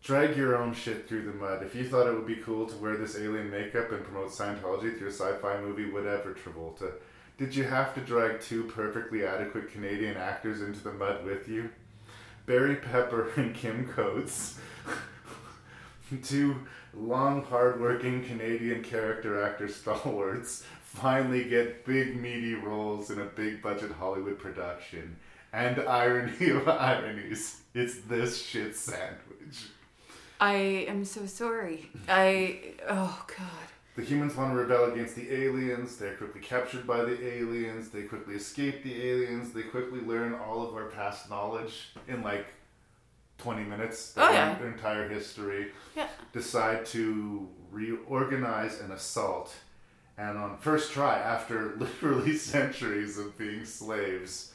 Drag your own shit through the mud. If you thought it would be cool to wear this alien makeup and promote Scientology through a sci fi movie, whatever, Travolta, did you have to drag two perfectly adequate Canadian actors into the mud with you? Barry Pepper and Kim Coates, two long, hard-working Canadian character actor stalwarts, finally get big, meaty roles in a big-budget Hollywood production. And irony of ironies, it's this shit sandwich. I am so sorry. I. Oh, God. The humans want to rebel against the aliens. They're quickly captured by the aliens. They quickly escape the aliens. They quickly learn all of our past knowledge in like 20 minutes. They Oh, yeah. Their entire history. Yeah. Decide to reorganize an assault. And on first try, after literally centuries of being slaves,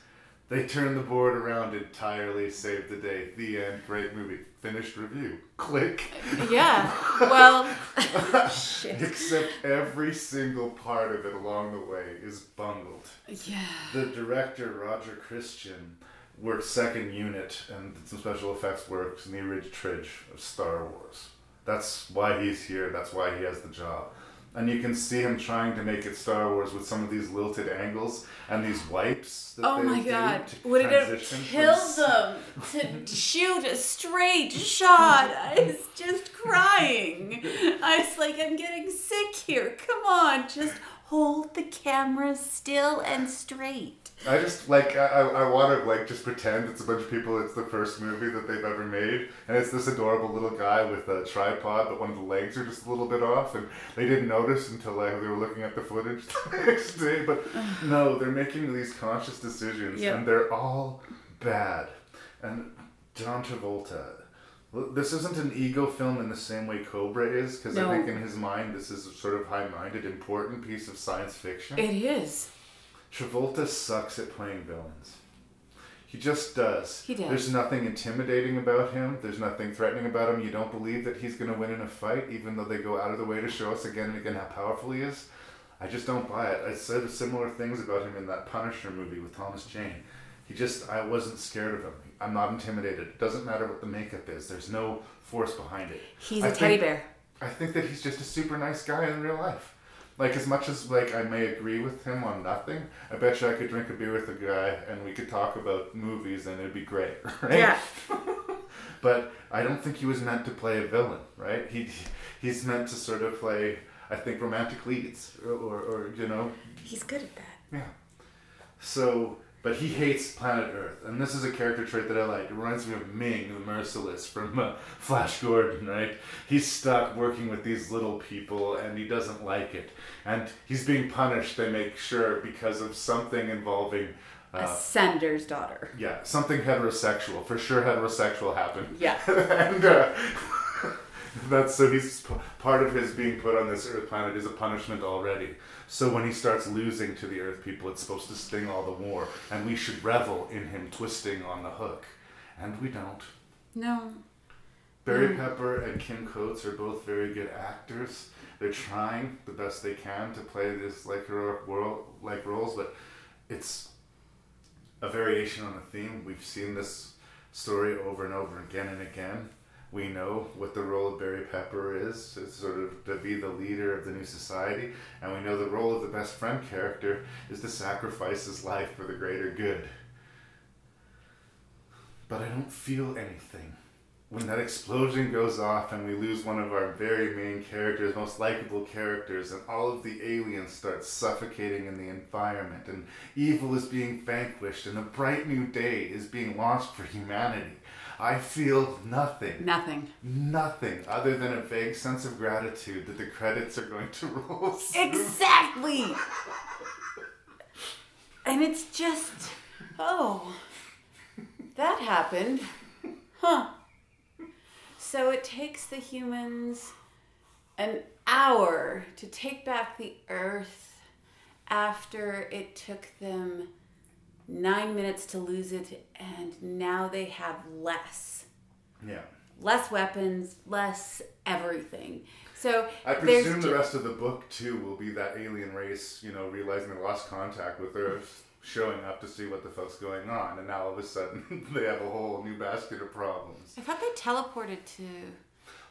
they turn the board around entirely, save the day. The end. Great movie. Finished review. Click. Yeah. Well, shit. Except every single part of it along the way is bungled. Yeah. The director, Roger Christian, worked second unit and did some special effects works in the original Tridge of Star Wars. That's why he's here. That's why he has the job. And you can see him trying to make it Star Wars with some of these lilted angles and these wipes. That Oh my god. Would it have killed them to shoot a straight shot? I was just crying. I was like, I'm getting sick here. Come on, just hold the camera still and straight. I just like I, I want to like just pretend it's a bunch of people. It's the first movie that they've ever made, and it's this adorable little guy with a tripod, but one of the legs are just a little bit off, and they didn't notice until like they were looking at the footage the next day. But no, they're making these conscious decisions, Yeah. and they're all bad. And John Travolta. This isn't an ego film in the same way Cobra is, because No. I think in his mind this is a sort of high-minded, important piece of science fiction. It is. Travolta sucks at playing villains. He just does. He does. There's nothing intimidating about him. There's nothing threatening about him. You don't believe that he's going to win in a fight, even though they go out of the way to show us again and again how powerful he is. I just don't buy it. I said similar things about him in that Punisher movie with Thomas Jane. He just, I wasn't scared of him. I'm not intimidated. It doesn't matter what the makeup is. There's no force behind it. He's I a teddy bear. I think that he's just a super nice guy in real life. Like as much as like I may agree with him on nothing, I bet you I could drink a beer with a guy and we could talk about movies and it'd be great, right? Yeah. but I don't think he was meant to play a villain, right? He he's meant to sort of play, I think, romantic leads or or, or you know, He's good at that. yeah. So, but he hates planet Earth, and this is a character trait that I like. It reminds me of Ming, the Merciless from uh, Flash Gordon, right? He's stuck working with these little people, and he doesn't like it, and he's being punished. They make sure because of something involving. A Uh, sender's daughter. yeah, something heterosexual. For sure, heterosexual happened. Yeah. and uh, that's so he's p- part of his being put on this Earth planet is a punishment already. So when he starts losing to the Earth people, it's supposed to sting all the more, and we should revel in him twisting on the hook, and we don't. No. Barry Mm. Pepper and Kim Coates are both very good actors. They're trying the best they can to play this like heroic world like roles, but it's a variation on a theme. We've seen this story over and over again and again. We know what the role of Barry Pepper is. It's sort of to be the leader of the new society. And we know the role of the best friend character is to sacrifice his life for the greater good. But I don't feel anything. When that explosion goes off and we lose one of our very main characters, most likable characters, and all of the aliens start suffocating in the environment, and evil is being vanquished, and a bright new day is being launched for humanity. I feel nothing. Nothing. Nothing other than a vague sense of gratitude that the credits are going to roll. soon. Exactly. and it's just, oh, that happened. Huh. So it takes the humans an hour to take back the Earth after it took them nine minutes to lose it, and now they have less. Yeah. Less weapons, less everything. So I presume the rest of the book too will be that alien race, you know, realizing they lost contact with Earth, showing up to see what the fuck's going on, and now all of a sudden they have a whole new basket of problems. I thought they teleported to.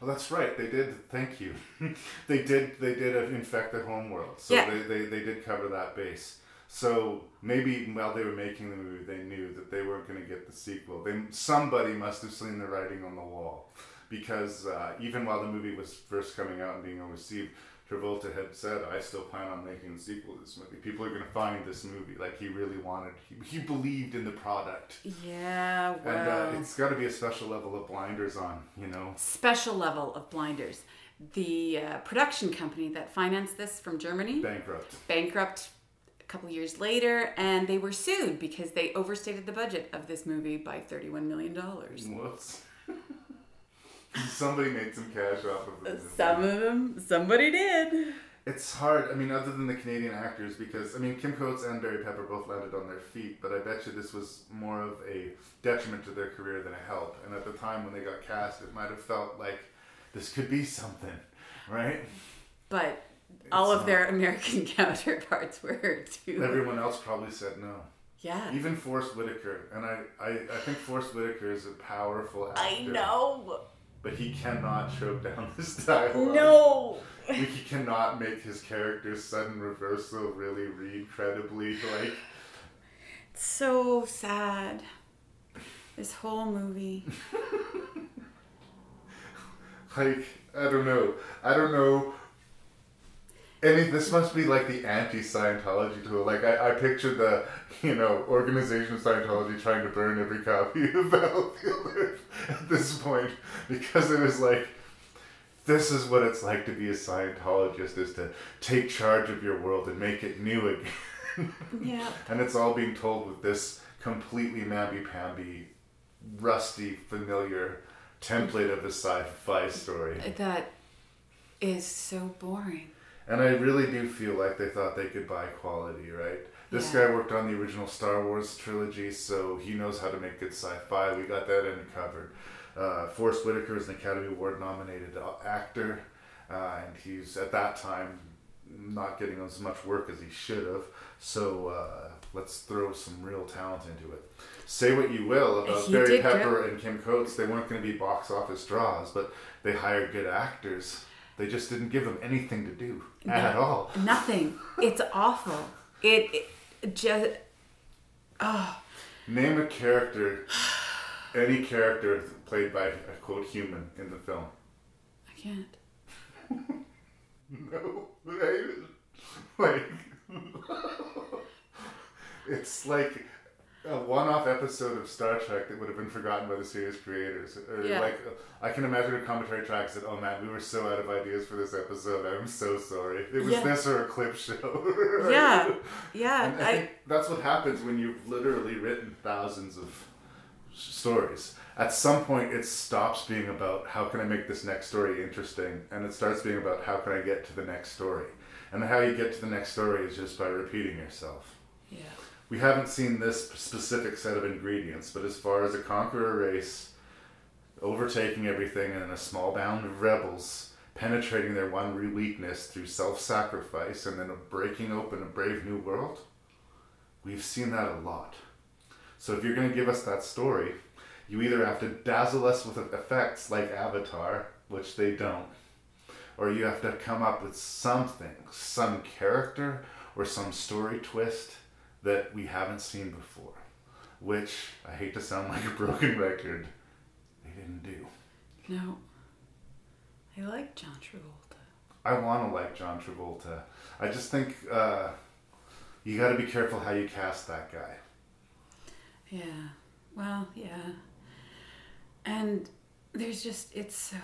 Well, that's right. They did. Thank you. they did. They did uh, infect the homeworld. So Yeah. they, they they did cover that base. So maybe while they were making the movie, they knew that they weren't going to get the sequel. They somebody must have seen the writing on the wall, because uh, even while the movie was first coming out and being well received, Travolta had said, "I still plan on making a sequel to this movie. People are going to find this movie like he really wanted. He, he believed in the product." Yeah, well. And uh, it's got to be a special level of blinders on, you know. special level of blinders. The uh, production company that financed this from Germany Bankrupt. bankrupt couple years later, and they were sued because they overstated the budget of this movie by $31 million. Whoops. Somebody made some cash off of it. Some of them, somebody did. It's hard. I mean, other than the Canadian actors, because I mean, Kim Coates and Barry Pepper both landed on their feet, but I bet you this was more of a detriment to their career than a help. And at the time when they got cast, it might have felt like this could be something, right? But all of not. their American counterparts were too. Everyone else probably said no. Yeah. Even Forest Whitaker, and I, I, I think Forest Whitaker is a powerful actor. I know. But he cannot choke down this dialogue. No. Like, he cannot make his character's sudden reversal really read credibly. Like, It's so sad. This whole movie. like I don't know. I don't know. Any this must be like the anti-Scientology tool. Like I, I picture the you know organization of Scientology trying to burn every copy of Battlefield Earth at this point because it was like this is what it's like to be a Scientologist is to take charge of your world and make it new again. Yeah. and it's all being told with this completely mamby-pamby, rusty, familiar template of a sci-fi story. That is so boring. And I really do feel like they thought they could buy quality, right? This Yeah. guy worked on the original Star Wars trilogy, so he knows how to make good sci-fi. We got that end covered. Uh, Forest Whitaker is an Academy Award nominated actor, uh, and he's at that time not getting as much work as he should have. So uh, let's throw some real talent into it. Say what you will about He Barry Pepper good. and Kim Coates, they weren't going to be box office draws, but they hired good actors. They just didn't give them anything to do at No, all. Nothing. It's awful. It, it just. Oh. Name a character, any character played by a quote human in the film. I can't. No? Like, it's like a one-off episode of Star Trek that would have been forgotten by the series creators. Or Yeah. like, I can imagine a commentary track said, "Oh man, we were so out of ideas for this episode. I'm so sorry. It was Yeah. this or a clip show." Right? Yeah. Yeah. And I, think that's what happens when you've literally written thousands of stories. At some point, it stops being about how can I make this next story interesting, and it starts being about how can I get to the next story. And how you get to the next story is just by repeating yourself. Yeah. We haven't seen this specific set of ingredients, but as far as a conqueror race overtaking everything and a small band of rebels penetrating their one weakness through self-sacrifice and then breaking open a brave new world, we've seen that a lot. So if you're going to give us that story, You either have to dazzle us with effects like Avatar, which they don't, or you have to come up with something, some character or some story twist that we haven't seen before. Which I hate to sound like a broken record, they didn't do. No. I like John Travolta. I want to like John Travolta. I just think uh, you got to be careful how you cast that guy. Yeah. Well, yeah. And there's just it's so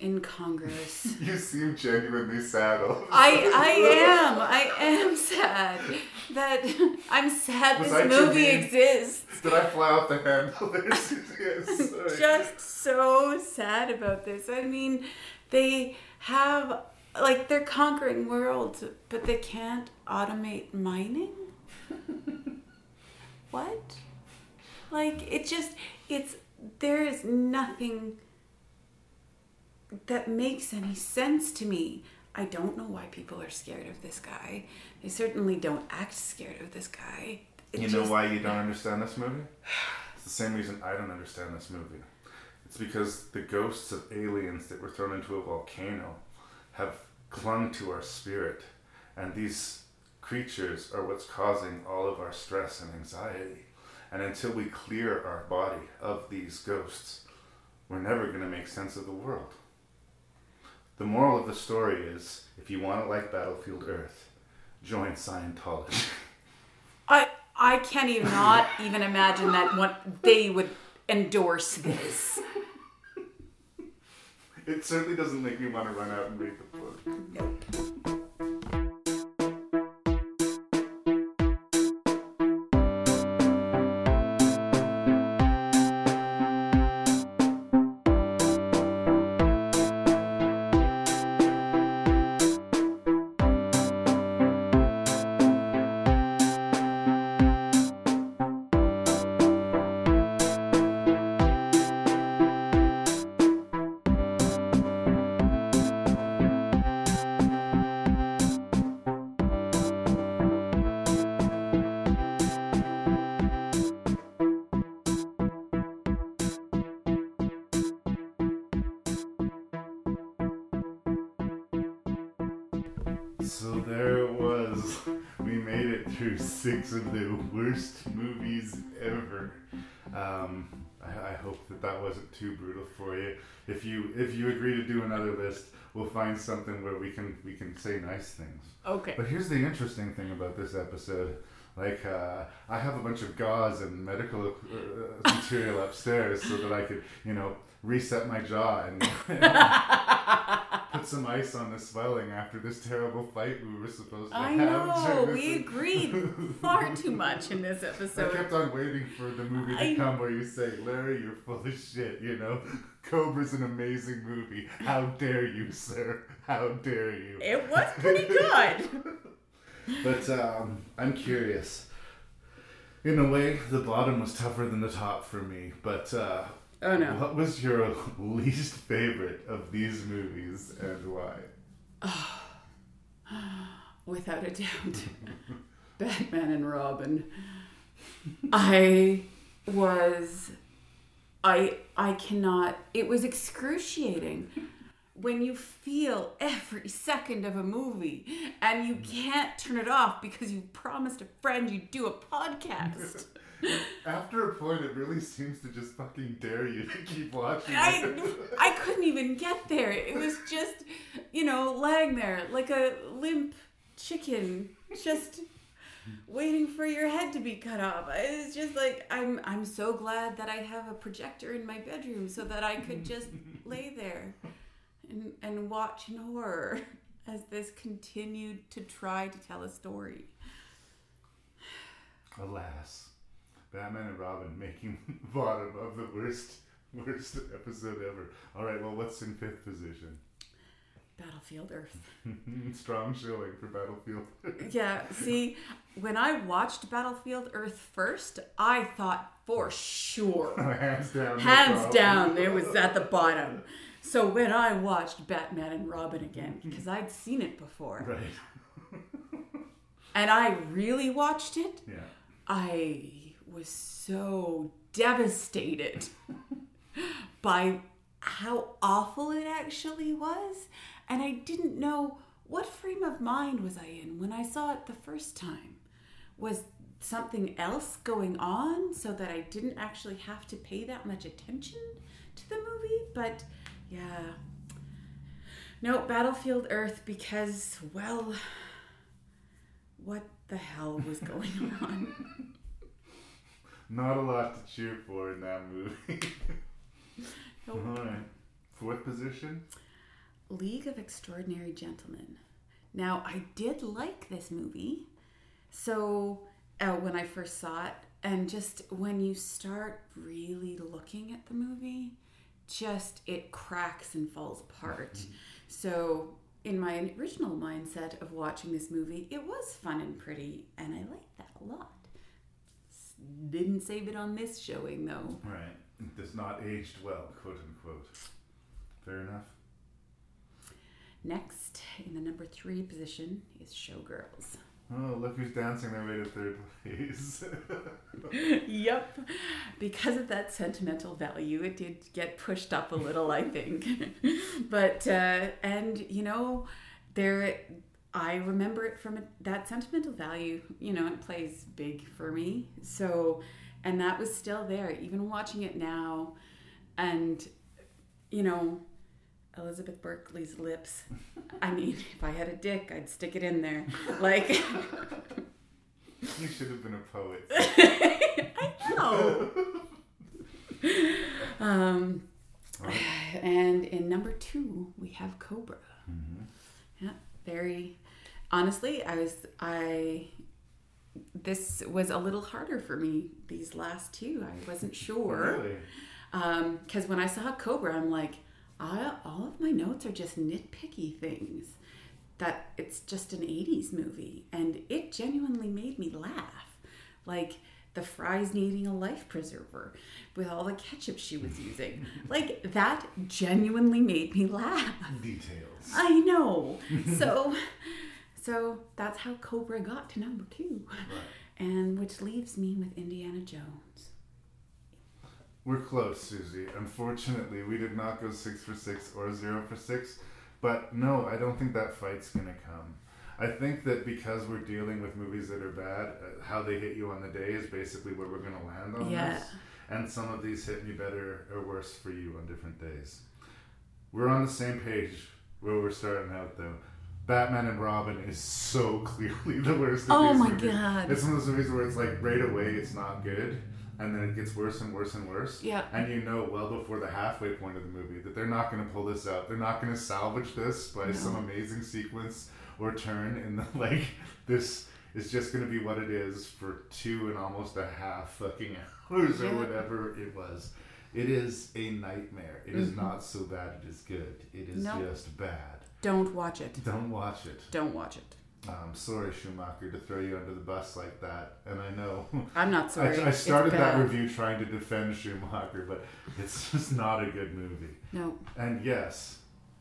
incongruous. you seem genuinely sad. I I am. I am sad that I'm sad Was this movie exists. Did I fly off the handle? yes. Just so sad about this. I mean, they have like they're conquering worlds, but they can't automate mining. what? Like it just it's there is nothing that makes any sense to me. I don't know why people are scared of this guy. They certainly don't act scared of this guy. It you know just- why you don't understand this movie? It's the same reason I don't understand this movie. It's because the ghosts of aliens that were thrown into a volcano have clung to our spirit, and these creatures are what's causing all of our stress and anxiety. And until we clear our body of these ghosts, we're never going to make sense of the world. The moral of the story is if you want to like Battlefield Earth, join Scientology. I I can't even not even imagine that what they would endorse this. It certainly doesn't make me want to run out and read the book. Six of the worst movies ever. Um, I, I hope that that wasn't too brutal for you. If you if you agree to do another list, we'll find something where we can we can say nice things. Okay. But here's the interesting thing about this episode. Like, uh, I have a bunch of gauze and medical uh, material upstairs so that I could, you know, reset my jaw and put some ice on the swelling after this terrible fight we were supposed to I have. know. We agreed far too much in this episode. I kept on waiting for the movie to I- come where you say, Larry, you're full of shit, you know? Cobra's an amazing movie. How dare you, sir? How dare you? It was pretty good. But um, I'm curious. In a way, the bottom was tougher than the top for me. But uh, Oh, no. what was your least favorite of these movies and why? Without a doubt. Batman and Robin. I was I I cannot it was excruciating when you feel every second of a movie and you mm. can't turn it off because you promised a friend you'd do a podcast. After a point, it really seems to just fucking dare you to keep watching. I. I couldn't even get there. It was just, you know, laying there like a limp chicken, just waiting for your head to be cut off. It's just like I'm I'm so glad that I have a projector in my bedroom so that I could just lay there and and watch in horror as this continued to try to tell a story. Alas, Batman and Robin making bottom of the worst worst episode ever. All right, well, what's in fifth position? Battlefield Earth. Strong showing for Battlefield. Earth. yeah, see, when I watched Battlefield Earth first, I thought for sure, Hands down. hands problem. down, it was at the bottom. So when I watched Batman and Robin again, because I'd seen it before, Right. and I really watched it, Yeah. I was so devastated by how awful it actually was. And I didn't know what frame of mind was I in when I saw it the first time. Was something else going on so that I didn't actually have to pay that much attention to the movie? But yeah. No, Battlefield Earth because, well, what the hell was going on? Not a lot to cheer for in that movie. Nope. All right. Fourth position? League of Extraordinary Gentlemen. Now, I did like this movie. So, uh, when I first saw it, and just when you start really looking at the movie, just it cracks and falls apart. so, in my original mindset of watching this movie, it was fun and pretty, and I liked that a lot. Didn't save it on this showing though. Right. It does not aged well, quote unquote. Fair enough. Next, in the number three position, is Showgirls. Oh, look who's dancing their way to third place. yep. Because of that sentimental value, it did get pushed up a little, I think. but uh, and you know, there I remember it from a, that sentimental value. You know, it plays big for me. So, and that was still there, even watching it now, and you know. Elizabeth Berkley's lips. I mean, if I had a dick, I'd stick it in there. Like, you should have been a poet. I know. um, and in number two, we have Cobra. Yeah, very. Honestly, I was I. This was a little harder for me these last two. I wasn't sure. Really? Um, because when I saw Cobra, I'm like, I, all of my notes are just nitpicky things. That it's just an 80s movie. And it genuinely made me laugh. Like the fries needing a life preserver with all the ketchup she was using. like that genuinely made me laugh. Details. I know. so so that's how Cobra got to number two. And which leaves me with Indiana Jones. We're close, Suzi. Unfortunately, we did not go six for six or zero for six. But no, I don't think that fight's gonna come. I think that because we're dealing with movies that are bad, uh, how they hit you on the day is basically where we're gonna land on Yeah. this. And some of these hit me better or worse for you on different days. We're on the same page where we're starting out though. Batman and Robin is so clearly the worst. Of Oh my movies. God. It's one of those movies where it's like right away it's not good, and then it gets worse and worse and worse. Yeah. And you know well before the halfway point of the movie that they're not going to pull this out. They're not going to salvage this by some amazing sequence or turn in the like. This is just going to be what it is for two and almost a half fucking hours or whatever it was. It is a nightmare. It is Mhm. not so bad. It is good. It is No. just bad. Don't watch it. Don't watch it. Don't watch it. I'm sorry, Schumacher, to throw you under the bus like that. And I know. I'm not sorry. I, I started that review trying to defend Schumacher, but it's just not a good movie. No. And yes,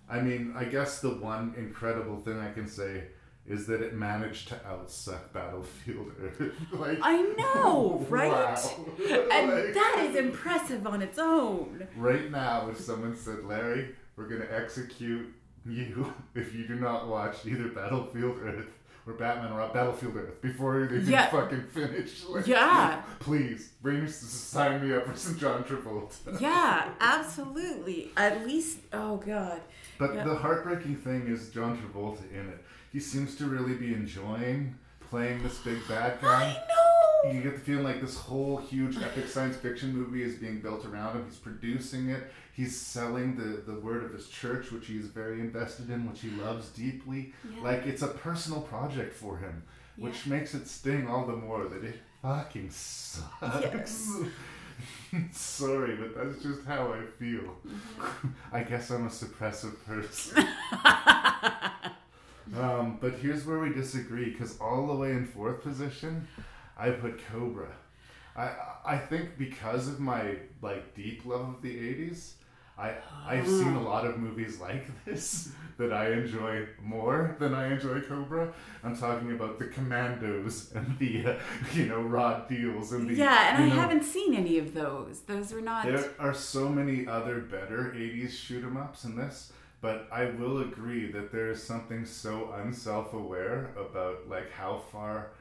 I mean, I guess the one incredible thing I can say is that it managed to outsuck Battlefield Earth. like, I know, right? Wow. And Like- that is impressive on its own. Right now, if someone said, Larry, we're going to execute you if you do not watch either Battlefield Earth or Batman or Battlefield Earth before they Yeah. fucking finish. Like, Yeah. Please, bring us to sign me up for some John Travolta. Yeah, absolutely. At least, oh god. But Yeah. the heartbreaking thing is John Travolta in it. He seems to really be enjoying playing this big bad guy. I know. You get the feeling like this whole huge epic science fiction movie is being built around him. He's producing it. He's selling the, the word of his church, which he's very invested in, which he loves deeply. Yeah. Like it's a personal project for him, which makes it sting all the more that it fucking sucks. Sorry, but that's just how I feel. I guess I'm a suppressive person. um, but here's where we disagree because all the way in fourth position, I put Cobra. I I think because of my like deep love of the '80s, I I've seen a lot of movies like this that I enjoy more than I enjoy Cobra. I'm talking about the Commandos and the uh, you know Rod Deals and the yeah, and I know, haven't seen any of those. Those were not. There are so many other better 80s shoot 'em ups in this, but I will agree that there is something so unself aware about like how far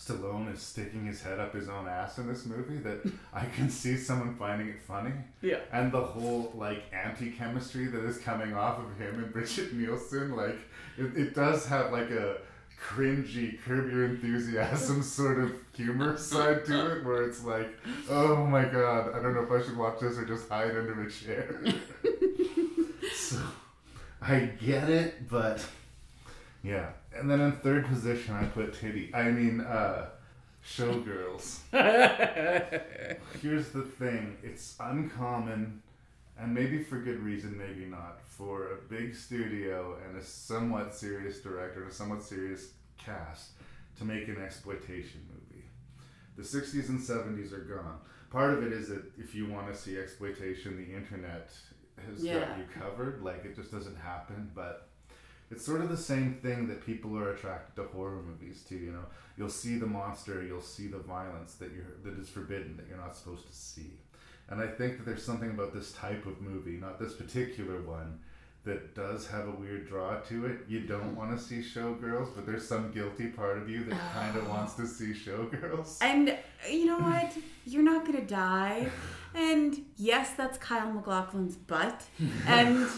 Stallone is sticking his head up his own ass in this movie that I can see someone finding it funny. Yeah. And the whole like anti chemistry that is coming off of him and Brigitte Nielsen, like it, it does have like a cringy curb your enthusiasm sort of humor side to it where it's like oh my god i don't know if i should watch this or just hide under a chair so i get it but yeah and then in third position i put titty i mean uh showgirls here's the thing it's uncommon and maybe for good reason, maybe not, for a big studio and a somewhat serious director and a somewhat serious cast to make an exploitation movie. The 60s and 70s are gone. Part of it is that if you want to see exploitation, the internet has Yeah. got you covered. Like, it just doesn't happen, but it's sort of the same thing that people are attracted to horror movies too. You know, you'll see the monster, you'll see the violence that you're that is forbidden that you're not supposed to see. And I think that there's something about this type of movie, not this particular one, that does have a weird draw to it. You don't want to see showgirls, but there's some guilty part of you that kind of wants to see showgirls. And uh, you know what? You're not gonna die. And yes, that's Kyle MacLachlan's butt. And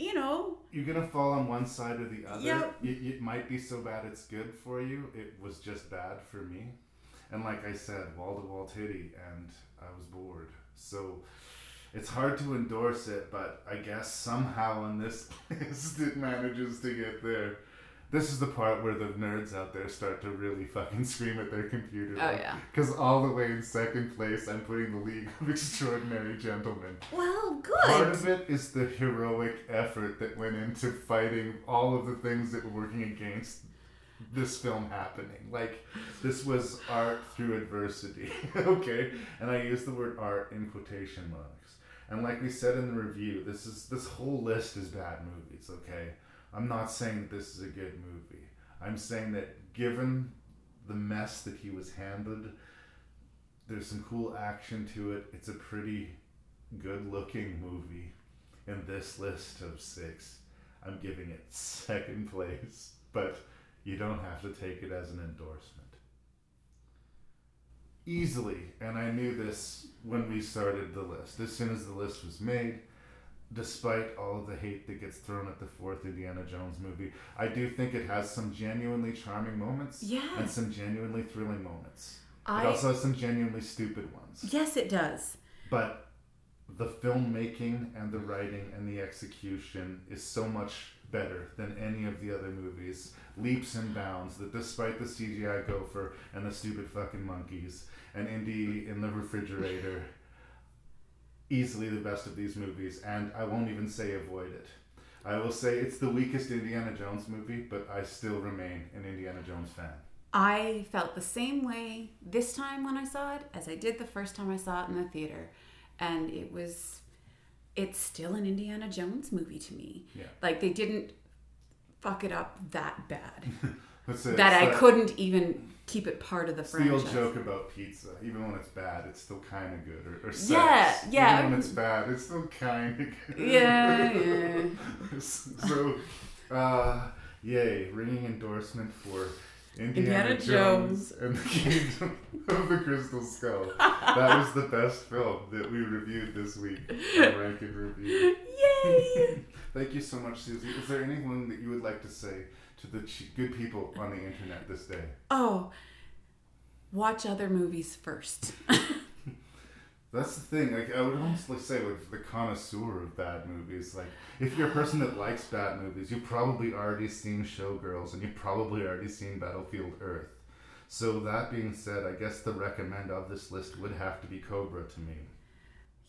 you know, You're gonna fall on one side or the other. Yep. It, it might be so bad it's good for you. It was just bad for me. And like I said, wall to wall titty, and I was bored. So it's hard to endorse it, but I guess somehow on this list it manages to get there. This is the part where the nerds out there start to really fucking scream at their computer. Oh, yeah. Because all the way in second place, I'm putting the League of Extraordinary Gentlemen. well, good. Part of it is the heroic effort that went into fighting all of the things that were working against this film happening. Like, this was art through adversity, okay? And I use the word art in quotation marks. And like we said in the review, this is this whole list is bad movies, okay? I'm not saying that this is a good movie. I'm saying that given the mess that he was handed, there's some cool action to it. It's a pretty good looking movie. In this list of six, I'm giving it second place, but you don't have to take it as an endorsement. Easily, and I knew this when we started the list, as soon as the list was made, despite all of the hate that gets thrown at the fourth Indiana Jones movie, I do think it has some genuinely charming moments Yeah. and some genuinely thrilling moments. I- it also has some genuinely stupid ones. Yes, it does. But the filmmaking and the writing and the execution is so much better than any of the other movies. Leaps and bounds that despite the CGI gopher and the stupid fucking monkeys and Indy in the refrigerator, easily the best of these movies, and I won't even say avoid it. I will say it's the weakest Indiana Jones movie, but I still remain an Indiana Jones fan. I felt the same way this time when I saw it as I did the first time I saw it in the theater. And it was, it's still an Indiana Jones movie to me. Yeah. Like they didn't fuck it up that bad. That I couldn't even keep it part of the It's the old joke about pizza. Even when it's bad, it's still kind of good. Or, or sex. Yeah, yeah. Even when it's bad, it's still kind of good. Yeah, yeah. so, uh, yay! Ringing endorsement for Indiana Indiana, Jones. and the Kingdom of the Crystal Skull. That was the best film that we reviewed this week Rank and Review. Yay! Thank you so much, Suzi. Is there anything that you would like to say to the ch- good people on the internet this day? Oh, watch other movies first. That's the thing. Like I would honestly say, like the connoisseur of bad movies. Like if you're a person that likes bad movies, you've probably already seen Showgirls and you've probably already seen Battlefield Earth. So that being said, I guess the recommend of this list would have to be Cobra to me.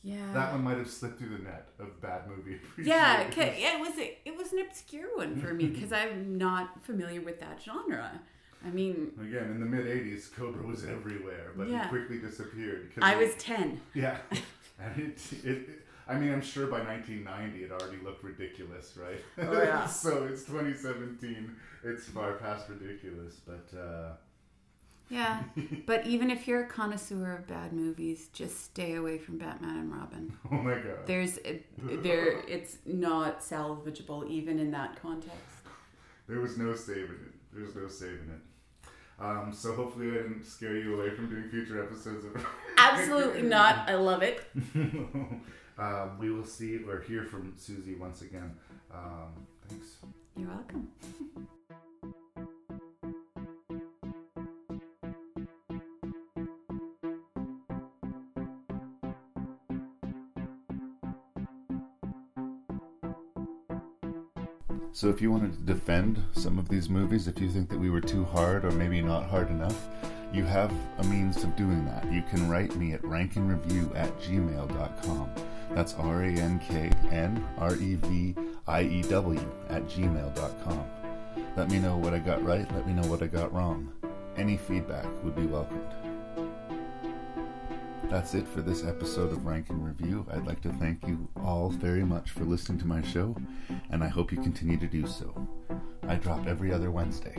Yeah. That one might have slipped through the net of bad movie. Yeah, yeah, it was a, it was an obscure one for me because I'm not familiar with that genre. I mean, Again, in the mid '80s, Cobra was everywhere, but Yeah. he quickly disappeared. I it- was ten. Yeah, and it, it, I mean, I'm sure by 1990 it already looked ridiculous, right? Oh, yeah. so it's 2017. It's far past ridiculous, but uh, Yeah, but even if you're a connoisseur of bad movies, just stay away from Batman and Robin. oh my god. There's there it's not salvageable even in that context. There was no saving it. There's no saving it. Um, so hopefully I didn't scare you away from doing future episodes of. Absolutely not. I love it. um, we will see or hear from Suzi once again. Um, thanks. You're welcome. So if you wanted to defend some of these movies, if you think that we were too hard or maybe not hard enough, you have a means of doing that. You can write me at ranknreview at gmail.com. That's R A N K N R E V I E W at gmail.com. Let me know what I got right, let me know what I got wrong. Any feedback would be welcomed. That's it for this episode of Rank and Review. I'd like to thank you all very much for listening to my show, and I hope you continue to do so. I drop every other Wednesday.